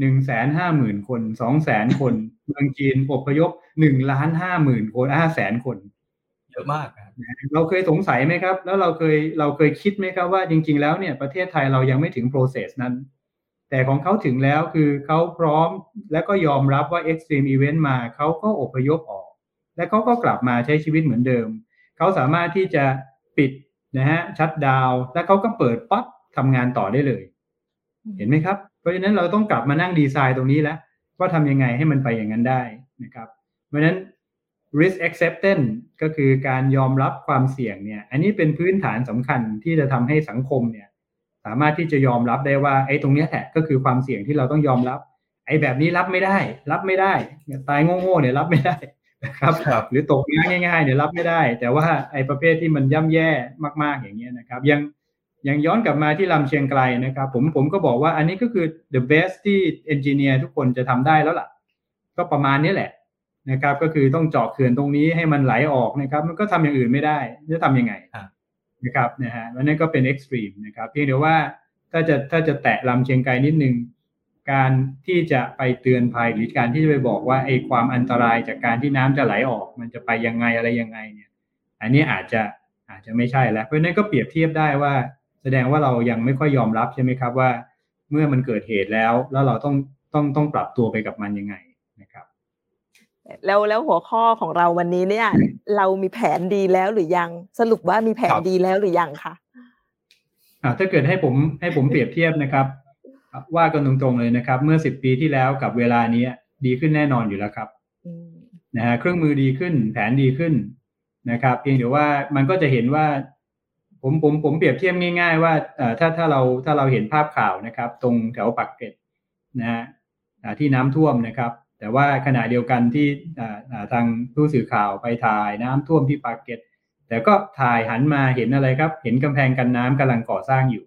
หนึ่งแสนห้าหมื่นคนสองแสนคน เมืองจีนอพยพหนึ่งล้านห้าหมื่นคนห้าแสนคน เยอะมากครับเราเคยสงสัยไหมครับ แล้วเราเคยเราเคยคิดไหมครับว่าจริง ๆ แล้วเนี่ยประเทศไทยเรายังไม่ถึง process นั้น แต่ของเขาถึงแล้วคือเขาพร้อมและก็ยอมรับว่า extreme event มาเขาก็อพยพออก และเขาก็กลับมาใช้ชีวิตเหมือนเดิม เขาสามารถที่จะปิดนะฮะชัดดาวน์แล้วเขาก็เปิดปั๊บทำงานต่อได้เลย เห็นไหมครับ เพราะฉะนั้นเราต้องกลับมานั่งดีไซน์ตรงนี้แล้ว ว่าทำยังไงให้มันไปอย่างนั้นได้นะครับ เพราะฉะนั้น risk acceptance ก็คือการยอมรับความเสี่ยงเนี่ย อันนี้เป็นพื้นฐานสำคัญที่จะทำให้สังคมเนี่ย สามารถที่จะยอมรับได้ว่าไอ้ตรงเนี้ยแหละก็คือความเสี่ยงที่เราต้องยอมรับ ไอ้แบบนี้รับไม่ได้ รับไม่ได้ตายโง่ๆเนี่ยรับไม่ได้นะครับครับหรือตกงานง่ายๆเนี่ยรับไม่ได้ แต่ว่าไอ้ประเภทที่มันย่ำแย่มาก ๆอย่างเงี้ยนะครับ ยัง อยังย้อนกลับมาที่ลำเชียงไกลนะครับ ผมผมก็บอกว่าอันนี้ก็คือ the best ที่ engineer ทุกคนจะทำได้แล้วล่ะ ก็ประมาณนี้แหละนะครับ ก็คือต้องเจาะเขื่อนตรงนี้ให้มันไหลออกนะครับ มันก็ทำอย่างอื่นไม่ได้จะทำยังไงนะครับนะฮะวันนั้นก็เป็น extreme นะครับเพียงแต่ว่าถ้าจะถ้าจะแตะลำเชียงไกลนิดนึงการที่จะไปเตือนภัยหรือการที่จะไปบอกว่าไอ้ความอันตรายจากการที่น้ำจะไหลออก มันจะไปยังไงอะไรยังไงเนี่ย อันนี้อาจจะอาจจะไม่ใช่แล้วเพราะฉะนั้นก็เปรียบเทียบได้ว่า แสดงว่าเรายังไม่ค่อยยอมรับใช่ไหมครับว่า เมื่อมันเกิดเหตุแล้ว แล้วเราต้องต้องต้องปรับตัวไปกับมันยังไงนะครับ แล้วแล้วหัวข้อของเราวันนี้เนี่ย เรามีแผนดีแล้วหรือยังสรุปว่ามีแผนครับดีแล้วหรือยังคะอ่าถ้าเกิดให้ผมให้ผมเปรียบเทียบนะครับ ว่ากันตรงๆเลยนะครับ เมื่อสิบปีที่แล้วกับเวลานี้ดีขึ้นแน่นอนอยู่แล้วครับอืมนะฮะเครื่องมือดีขึ้นแผนดีขึ้นนะครับ เพียงแต่ว่ามันก็จะเห็นว่า ผมผมผมเปรียบเทียบง่ายๆ ว่าถ้าถ้าเราถ้าเราเห็นภาพข่าวนะครับ ตรงแถวปักเกร็ดนะฮะที่น้ำท่วมนะครับ แต่ว่าขณะเดียวกันที่ทางผู้สื่อข่าวไปถ่ายน้ำท่วมที่ปากเกร็ดแต่ก็ถ่ายหันมาเห็นอะไรครับ เห็นกำแพงกันน้ำกำลังก่อสร้างอยู่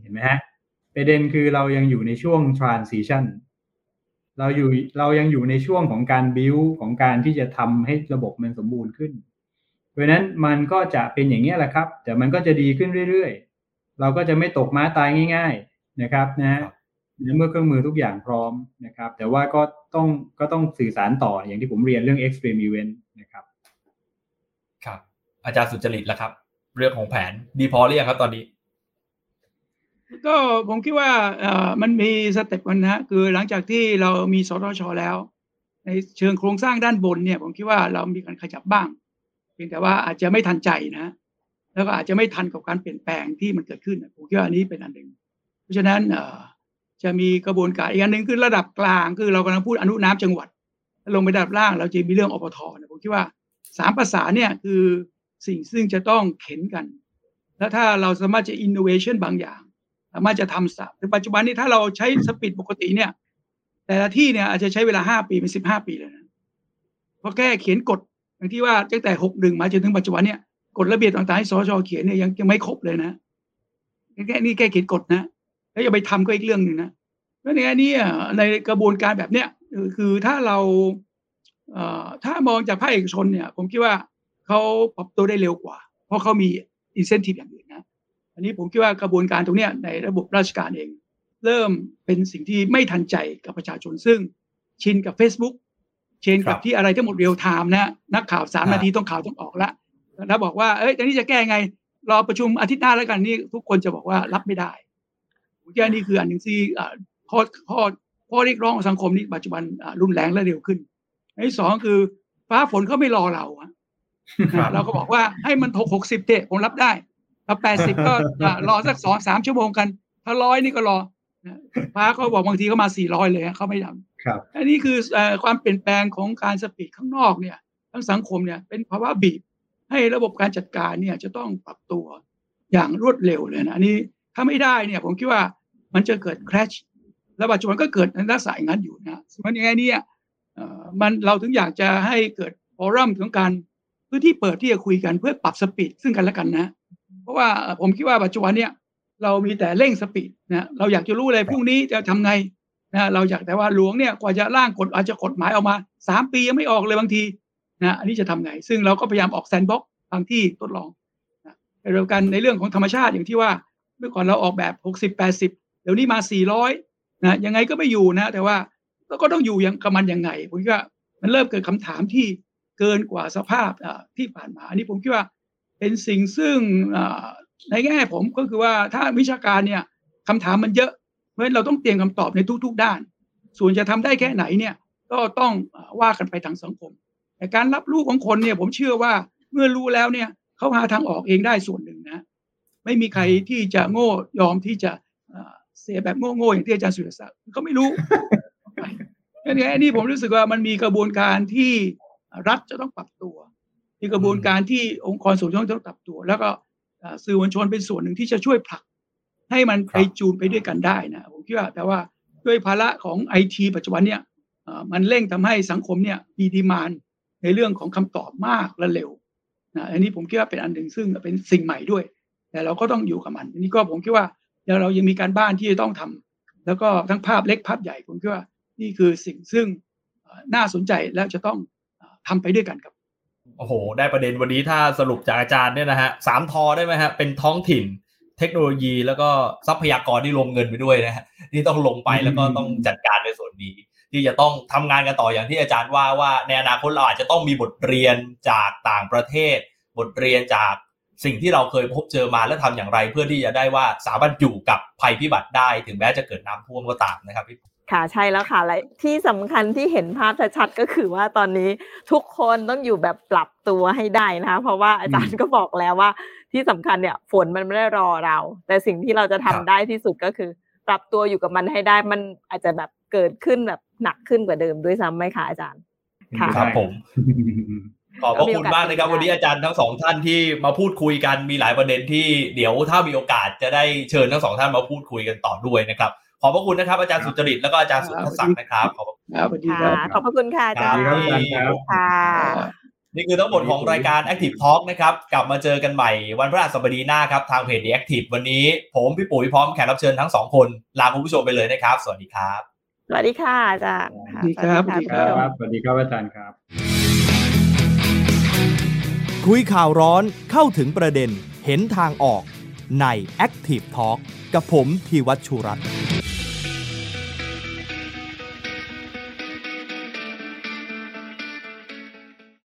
เห็นไหมฮะประเด็นคือเรายังอยู่ในช่วง transition เราอยู่เรายังอยู่ในช่วงของการ build ของการที่จะทำให้ระบบมันสมบูรณ์ขึ้น เพราะฉะนั้นมันก็จะเป็นอย่างนี้ยแหละครับแต่มันก็จะดีขึ้นเรื่อยๆ เราก็จะไม่ตกม้าตายง่าย ๆนะครับนะฮะเมื่อเครื่องมือทุกอย่างพร้อมนะครับ แต่ว่าก็ต้องก็ต้องสื่อสารต่ออย่างที่ผมเรียนเรื่อง extreme event นะครับครับ อาจารย์สุจริตแล้วครับ เรื่องของแผนดีพอหรือยังครับตอนนี้ ก็ผมคิดว่าเอ่อมันมีสเต็ปมันนะคือหลังจากที่เรามีสทชแล้ว ในเชิงโครงสร้างด้านบนเนี่ย ผมคิดว่าเรามีการขยับบ้าง เพียงแต่ว่าอาจจะไม่ทันใจนะแล้วก็อาจจะไม่ทันกับการเปลี่ยนแปลงที่มันเกิดขึ้นผมคิดว่าอันนี้เป็นอันหนึ่งเพราะฉะนั้นเอจะมีกระบวนการอีกอันหนึ่งคือระดับกลางคือเรากำลังพูดอนุน้ำจังหวัดลงไประดับล่างเราจะมีเรื่องอปทนะผมคิดว่าสามภาษาเนี่ยคือสิ่งซึ่งจะต้องเข็นกัน แล้วถ้าเราสามารถจะ innovation บางอย่าง สามารถจะทำสับในปัจจุบันนี้ถ้าเราใช้สปีดปกติเนี่ย แต่ละที่เนี่ยอาจจะใช้เวลาห้าปีเป็นสิบห้าปีเลยนะเพราะแค่เขียนกฎ อย่างที่ว่าตั้งแต่หกหนึ่งมาจนถึงปัจจุบันเนี่ยกฎระเบียบต่างๆให้สชเขียนเนี่ยยังยังไม่ครบเลยนะแค่นี้แค่เขียนกฎนะ แล้วจะไปทำก็อีกเรื่องหนึ่งนะเพราะในอันนี้ในกระบวนการแบบเนี้ยคือถ้าเราเอ่อถ้ามองจากภาคเอกชนเนี่ย ผมคิดว่าเขาปรับตัวได้เร็วกว่า เพราะเขามี incentive อย่างอื่นนะอันนี้ผมคิดว่ากระบวนการตรงเนี้ยในระบบราชการเอง เริ่มเป็นสิ่งที่ไม่ทันใจกับประชาชนซึ่งชินกับ Facebook ชินกับครับที่อะไรทั้งหมด real time นะนักข่าวสามอ่านาทีต้องข่าวต้องออกละแล้วบอกว่าเอ้ยแต่นี้จะแก้ไง รอประชุมอาทิตย์หน้าแล้วกันนี่ทุกคนจะบอกว่ารับไม่ได้ผมคิดว่านี่คืออันหนึ่งที่อ่าข้อข้อข้อเรียกร้องของสังคมนี่ปัจจุบันอ่ารุนแรงและเร็วขึ้นอันที่สองคือ ฟ้าฝนเขาไม่รอเราอะครับเราก็บอกว่าให้มันถกหกสิบเตะผมรับได้ถ้าแปดสิบก็อ่ารอสักสองสามชั่วโมงกัน ถ้าร้อยนี่ก็รอนะฟ้าเขาบอกบางทีเขามาสี่ร้อยเลยฮะเขาไม่ทำ ครับอันนี้คือความเปลี่ยนแปลงของการสปีดข้างนอกเนี่ยทั้งสังคมเนี่ยเป็นภาวะบีบ ให้ระบบการจัดการเนี่ยจะต้องปรับตัวอย่างรวดเร็วเลยนะอันนี้ถ้าไม่ได้เนี่ยผมคิดว่ามันจะเกิด crash แล้วปัจจุบันก็เกิดในลักษณะอย่างนั้นอยู่นะส่วนยังไงเนี่ยเอ่อมันเราถึงอยากจะให้เกิดฟอรัมของการพื้นที่เปิดที่จะคุยกันเพื่อปรับสปีดซึ่งกันและกันนะ เพราะว่าผมคิดว่าปัจจุบันเนี่ยเรามีแต่เร่งสปีดนะเราอยากจะรู้เลยพรุ่งนี้จะทำไง นะเราอยากแต่ว่าหลวงเนี่ยกว่าจะร่างกฎอาจจะกฎหมายออกมาสามปียังไม่ออกเลยบางทีนะอันนี้จะทำไง ซึ่งเราก็พยายามออกแซนบ็อกบางที่ทดลองนะในเดียวกันในเรื่องของธรรมชาติอย่างที่ว่าเมื่อก่อนเราออกแบบหกสิบแปดสิบเดี๋ยวนี้มาสี่ร้อยนะยังไงก็ไม่อยู่นะ แต่ว่าเราก็ต้องอยู่อย่างกับมันยังไงผมคิดว่ามันเริ่มเกิดคำถามที่เกินกว่าสภาพที่ผ่านมาอันนี้ผมคิดว่าเป็นสิ่งซึ่งในแง่ผมก็คือว่าถ้าวิชาการเนี่ยคำถามมันเยอะ เพราะฉะนั้นเราต้องเตรียมคำตอบในทุก ๆ ด้าน ส่วนจะทำได้แค่ไหนเนี่ยก็ต้องว่ากันไปทางสังคม แต่การรับรู้ของคนเนี่ยผมเชื่อว่าเมื่อรู้แล้วเนี่ยเขาหาทางออกเองได้ส่วนหนึ่งนะ ไม่มีใครที่จะโง่ยอมที่จะเสียแบบโง่ๆอย่างที่อาจารย์สุรศักดิ์เขาไม่รู้อันนี้อันนี้ผมรู้สึกว่ามันมีกระบวนการที่รัฐจะต้องปรับตัว มีกระบวนการที่องค์กรส่วนรวมต้องปรับตัว แล้วก็สื่อมวลชนเป็นส่วนหนึ่งที่จะช่วยผลัก ให้มันไปจูนไปด้วยกันได้นะผมคิดว่าแต่ว่าด้วยภาระของไอทีปัจจุบันเนี่ยมันเร่งทำให้สังคมเนี่ยมีดีมานในเรื่องของคำตอบมากและเร็วนะอันนี้ผมคิดว่าเป็นอันหนึ่งซึ่งเป็นสิ่งใหม่ด้วย แต่เราก็ต้องอยู่กับมันอันนี้ก็ผมคิดว่าเรายังมีการบ้านที่จะต้องทำแล้วก็ทั้งภาพเล็กภาพใหญ่ผมคิดว่านี่คือสิ่งซึ่งน่าสนใจและจะต้องทำไปด้วยกันครับโอ้โห ได้ประเด็นวันนี้ถ้าสรุปจากอาจารย์เนี่ยนะฮะสามทอได้ไหมฮะเป็นท้องถิ่น เทคโนโลยีแล้วก็ทรัพยากรที่รวมเงินไปด้วยนะฮะที่ต้องลงไปแล้วก็ต้องจัดการในส่วนนี้ ที่จะต้องทำงานกันต่ออย่างที่อาจารย์ว่าว่าในอนาคตเราอาจจะต้องมีบทเรียนจากต่างประเทศ บทเรียนจากสิ่งที่เราเคยพบเจอมาและทำอย่างไร เพื่อที่จะได้ว่าสามารถอยู่กับภัยพิบัติได้ ถึงแม้จะเกิดน้ำท่วมก็ตามนะครับพี่ ค่ะใช่แล้วค่ะและที่สำคัญที่เห็นภาพชัดๆก็คือว่าตอนนี้ทุกคนต้องอยู่แบบปรับตัวให้ได้นะคะ เพราะว่าอาจารย์ก็บอกแล้วว่า ที่สำคัญเนี่ยฝนมันไม่ได้รอเรา แต่สิ่งที่เราจะทำได้ที่สุดก็คือ ปรับตัวอยู่กับมันให้ได้มันอาจจะแบบเกิดขึ้นแบบหนักขึ้นกว่าเดิมด้วยซ้ำไหมคะอาจารย์ค่ะครับผมขอบพระคุณมากนะครับวันนี้อาจารย์ทั้งสองท่านที่มาพูดคุยกันมีหลายประเด็นที่เดี๋ยวถ้ามีโอกาสจะได้เชิญทั้งสองท่านมาพูดคุยกันต่อด้วยนะครับ ขอบพระคุณนะครับ อาจารย์สุจริตแล้วก็อาจารย์สุทธศักดิ์นะครับ ขอบคุณครับขอบพระคุณค่ะอาจารย์ค่ะนี่คือทั้งหมดของรายการ Active Talk นะครับ กลับมาเจอกันใหม่วันพฤหัสบดีหน้าครับ ทางเพจ The Active วันนี้ ผมพี่ปุ๋ยพร้อมแขกรับเชิญทั้งสองคน ลาคุณผู้ชมไปเลยนะครับ สวัสดีครับ สวัสดีค่ะอาจารย์สวัสดีครับ สวัสดีครับ สวัสดีครับอาจารย์ครับ คุยข่าวร้อนเข้าถึงประเด็นเห็นทางออกใน Active Talk กับผมพีวัชชุรัตน์